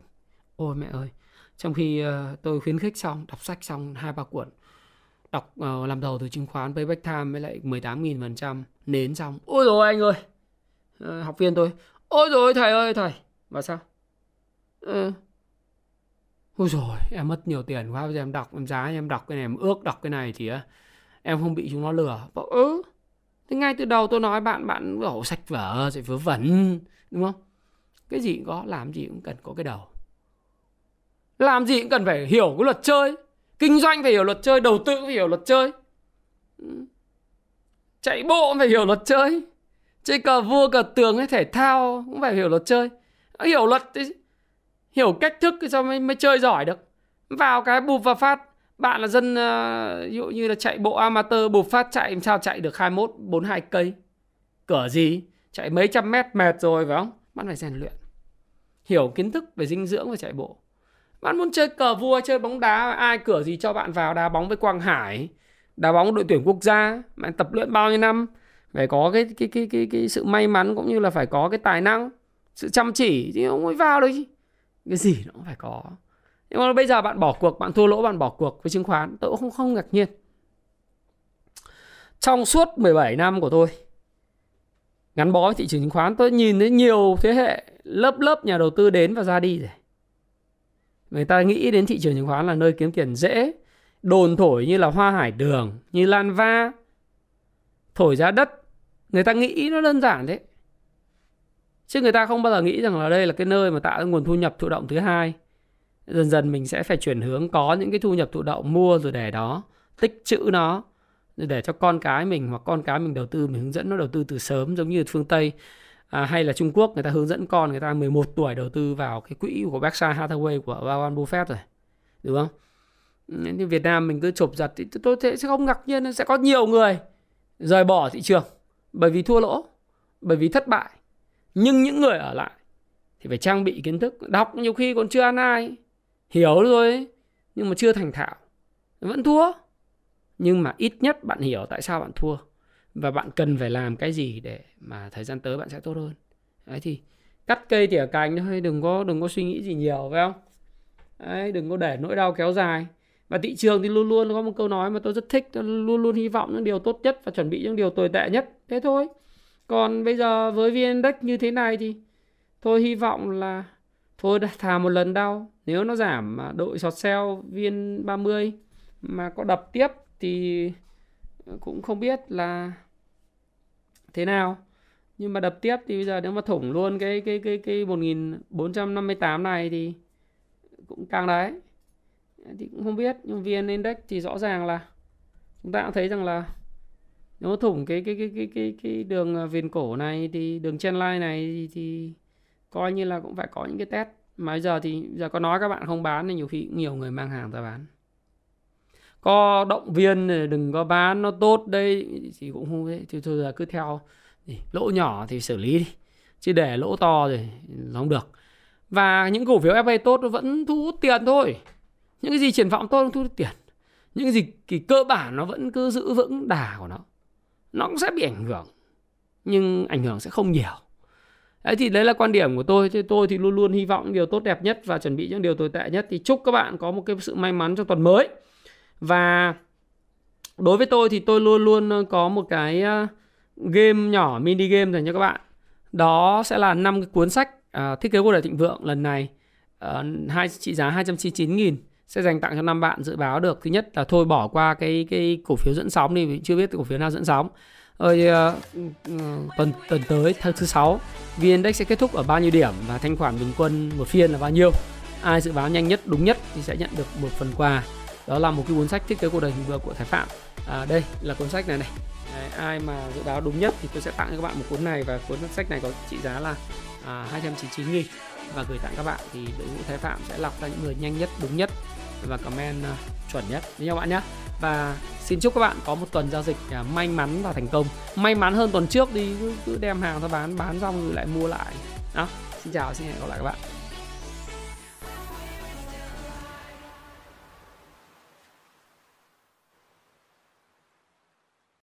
Ôi mẹ ơi trong khi uh, tôi khuyến khích xong đọc sách xong hai ba cuốn đọc uh, làm đầu từ chứng khoán payback time với lại 18.000 phần trăm nến xong. Ôi rồi anh ơi! Học viên tôi ôi rồi thầy ơi thầy. Và sao? Uh, ôi rồi em mất nhiều tiền quá bây giờ em đọc em giá em đọc cái này em ước đọc cái này thì em không bị chúng nó lừa. Bảo ừ. Thế ngay từ đầu tôi nói bạn bạn đổ sạch vở rồi vớ vẩn đúng không? Cái gì cũng có làm gì cũng cần có cái đầu. Làm gì cũng cần phải hiểu cái luật chơi. Kinh doanh phải hiểu luật chơi đầu tư phải hiểu luật chơi. Ừ. chạy bộ phải hiểu luật chơi chơi cờ vua cờ tường hay thể thao cũng phải hiểu luật chơi. Hiểu luật thì hiểu cách thức thì sao mới, mới chơi giỏi được. Vào cái bụp và phát bạn là dân uh, ví dụ như là chạy bộ amateur bụp phát chạy làm sao chạy được 21 42 cây. Cửa gì? Chạy mấy trăm mét mệt rồi phải không? Bạn phải rèn luyện. Hiểu kiến thức về dinh dưỡng và chạy bộ. Bạn muốn chơi cờ vua chơi bóng đá ai cửa gì cho bạn vào đá bóng với Quang Hải đá bóng đội tuyển quốc gia. Bạn tập luyện bao nhiêu năm? Phải có cái cái cái cái cái sự may mắn cũng như là phải có cái tài năng, sự chăm chỉ, chứ không mới vào được cái gì nó cũng phải có. Nhưng mà bây giờ bạn bỏ cuộc, bạn thua lỗ, bạn bỏ cuộc với chứng khoán, tôi cũng không không ngạc nhiên. Trong suốt 17 năm của tôi, gắn bó với thị trường chứng khoán, tôi nhìn thấy nhiều thế hệ lớp lớp nhà đầu tư đến và ra đi rồi. Người ta nghĩ đến thị trường chứng khoán là nơi kiếm tiền dễ, đồn thổi như là hoa hải đường, như lan va, thổi giá đất người ta nghĩ nó đơn giản thế chứ người ta không bao giờ nghĩ rằng là đây là cái nơi mà tạo ra nguồn thu nhập thụ động thứ hai. Dần dần mình sẽ phải chuyển hướng có những cái thu nhập thụ động mua rồi để đó tích chữ nó rồi để cho con cái mình hoặc con cái mình đầu tư mình hướng dẫn nó đầu tư từ sớm giống như phương Tây. À, hay là Trung Quốc người ta hướng dẫn con người ta 11 tuổi đầu tư vào cái quỹ của Berkshire Hathaway của Warren Buffett rồi đúng không? Như Việt Nam mình cứ chụp giật thì tôi sẽ không ngạc nhiên sẽ có nhiều người rời bỏ thị trường bởi vì thua lỗ, bởi vì thất bại. Nhưng những người ở lại thì phải trang bị kiến thức, đọc, nhiều khi còn chưa ăn ai. Hiểu rồi nhưng mà chưa thành thạo. Vẫn thua. Nhưng mà ít nhất bạn hiểu tại sao bạn thua. Và bạn cần phải làm cái gì để mà thời gian tới bạn sẽ tốt hơn. Đấy thì cắt cây tỉa cành thôi, đừng có đừng có suy nghĩ gì nhiều, phải không? Đấy, đừng có để nỗi đau kéo dài và thị trường thì luôn luôn có một câu nói mà tôi rất thích, tôi luôn luôn hy vọng những điều tốt nhất và chuẩn bị những điều tồi tệ nhất. Thế thôi. Còn bây giờ với vn index như thế này thì tôi hy vọng là thôi thà một lần đau. Nếu nó giảm mà đội sọt sell viên 30 mà có đập tiếp thì cũng không biết là thế nào. Nhưng mà đập tiếp thì bây giờ nếu mà thủng luôn cái cái cái cái 1458 này thì cũng càng đấy thì cũng không biết nhưng vn index thì rõ ràng là chúng ta cũng thấy rằng là nếu thủng cái cái cái cái cái cái đường à, viền cổ này thì đường chen line này thì, thì coi như là cũng phải có những cái test. Mà bây giờ thì giờ có nói các bạn không bán thì nhiều khi nhiều người mang hàng ra bán. Có động viên đừng có bán nó tốt đây thì cũng không thế thì thôi giờ cứ theo. Lỗ nhỏ thì xử lý đi chứ để lỗ to rồi không được. Và những cổ phiếu FA tốt nó vẫn thu hút tiền thôi những cái gì triển vọng tốt nó thu được tiền những cái gì cái cơ bản nó vẫn cứ giữ vững đà của nó nó cũng sẽ bị ảnh hưởng nhưng ảnh hưởng sẽ không nhiều Đấy thì đấy là quan điểm của tôi. chứ tôi thì luôn luôn hy vọng điều tốt đẹp nhất và chuẩn bị những điều tồi tệ nhất. Thì chúc các bạn có một cái sự may mắn trong tuần mới. Và đối với tôi thì tôi luôn luôn ờ, có một cái ờ, game nhỏ mini game dành cho các bạn. Đó sẽ là năm cái cuốn sách uh, thiết kế cuộc đời thịnh vượng lần này uh, hai trị giá 299 nghìn sẽ dành tặng cho năm bạn dự báo được. Thứ nhất là thôi bỏ qua cái cái cổ phiếu dẫn sóng đi vì chưa biết cổ phiếu nào dẫn sóng. Rồi uh, tuần tuần tới tháng thứ sáu VN Index sẽ kết thúc ở bao nhiêu điểm và thanh khoản bình quân một phiên là bao nhiêu? Ai dự báo nhanh nhất đúng nhất thì sẽ nhận được một phần quà. Đó là một cái cuốn sách thiết kế cuộc đời hình vừa của Thái Phạm. À, đây là cuốn sách này này. Đấy, ai mà dự báo đúng nhất thì tôi sẽ tặng cho các bạn một cuốn này và cuốn sách này có trị giá là à, 299 nghìn. Và gửi tặng các bạn thì đội ngũ Thái Phạm sẽ lọc ra những người nhanh nhất đúng nhất và comment ờ, chuẩn nhất. Với các bạn nhé và xin chúc các bạn có một tuần giao dịch à, may mắn và thành công. May mắn hơn tuần trước đi cứ, cứ đem hàng ra bán bán xong rồi lại mua lại. Đó xin chào xin hẹn gặp lại các bạn.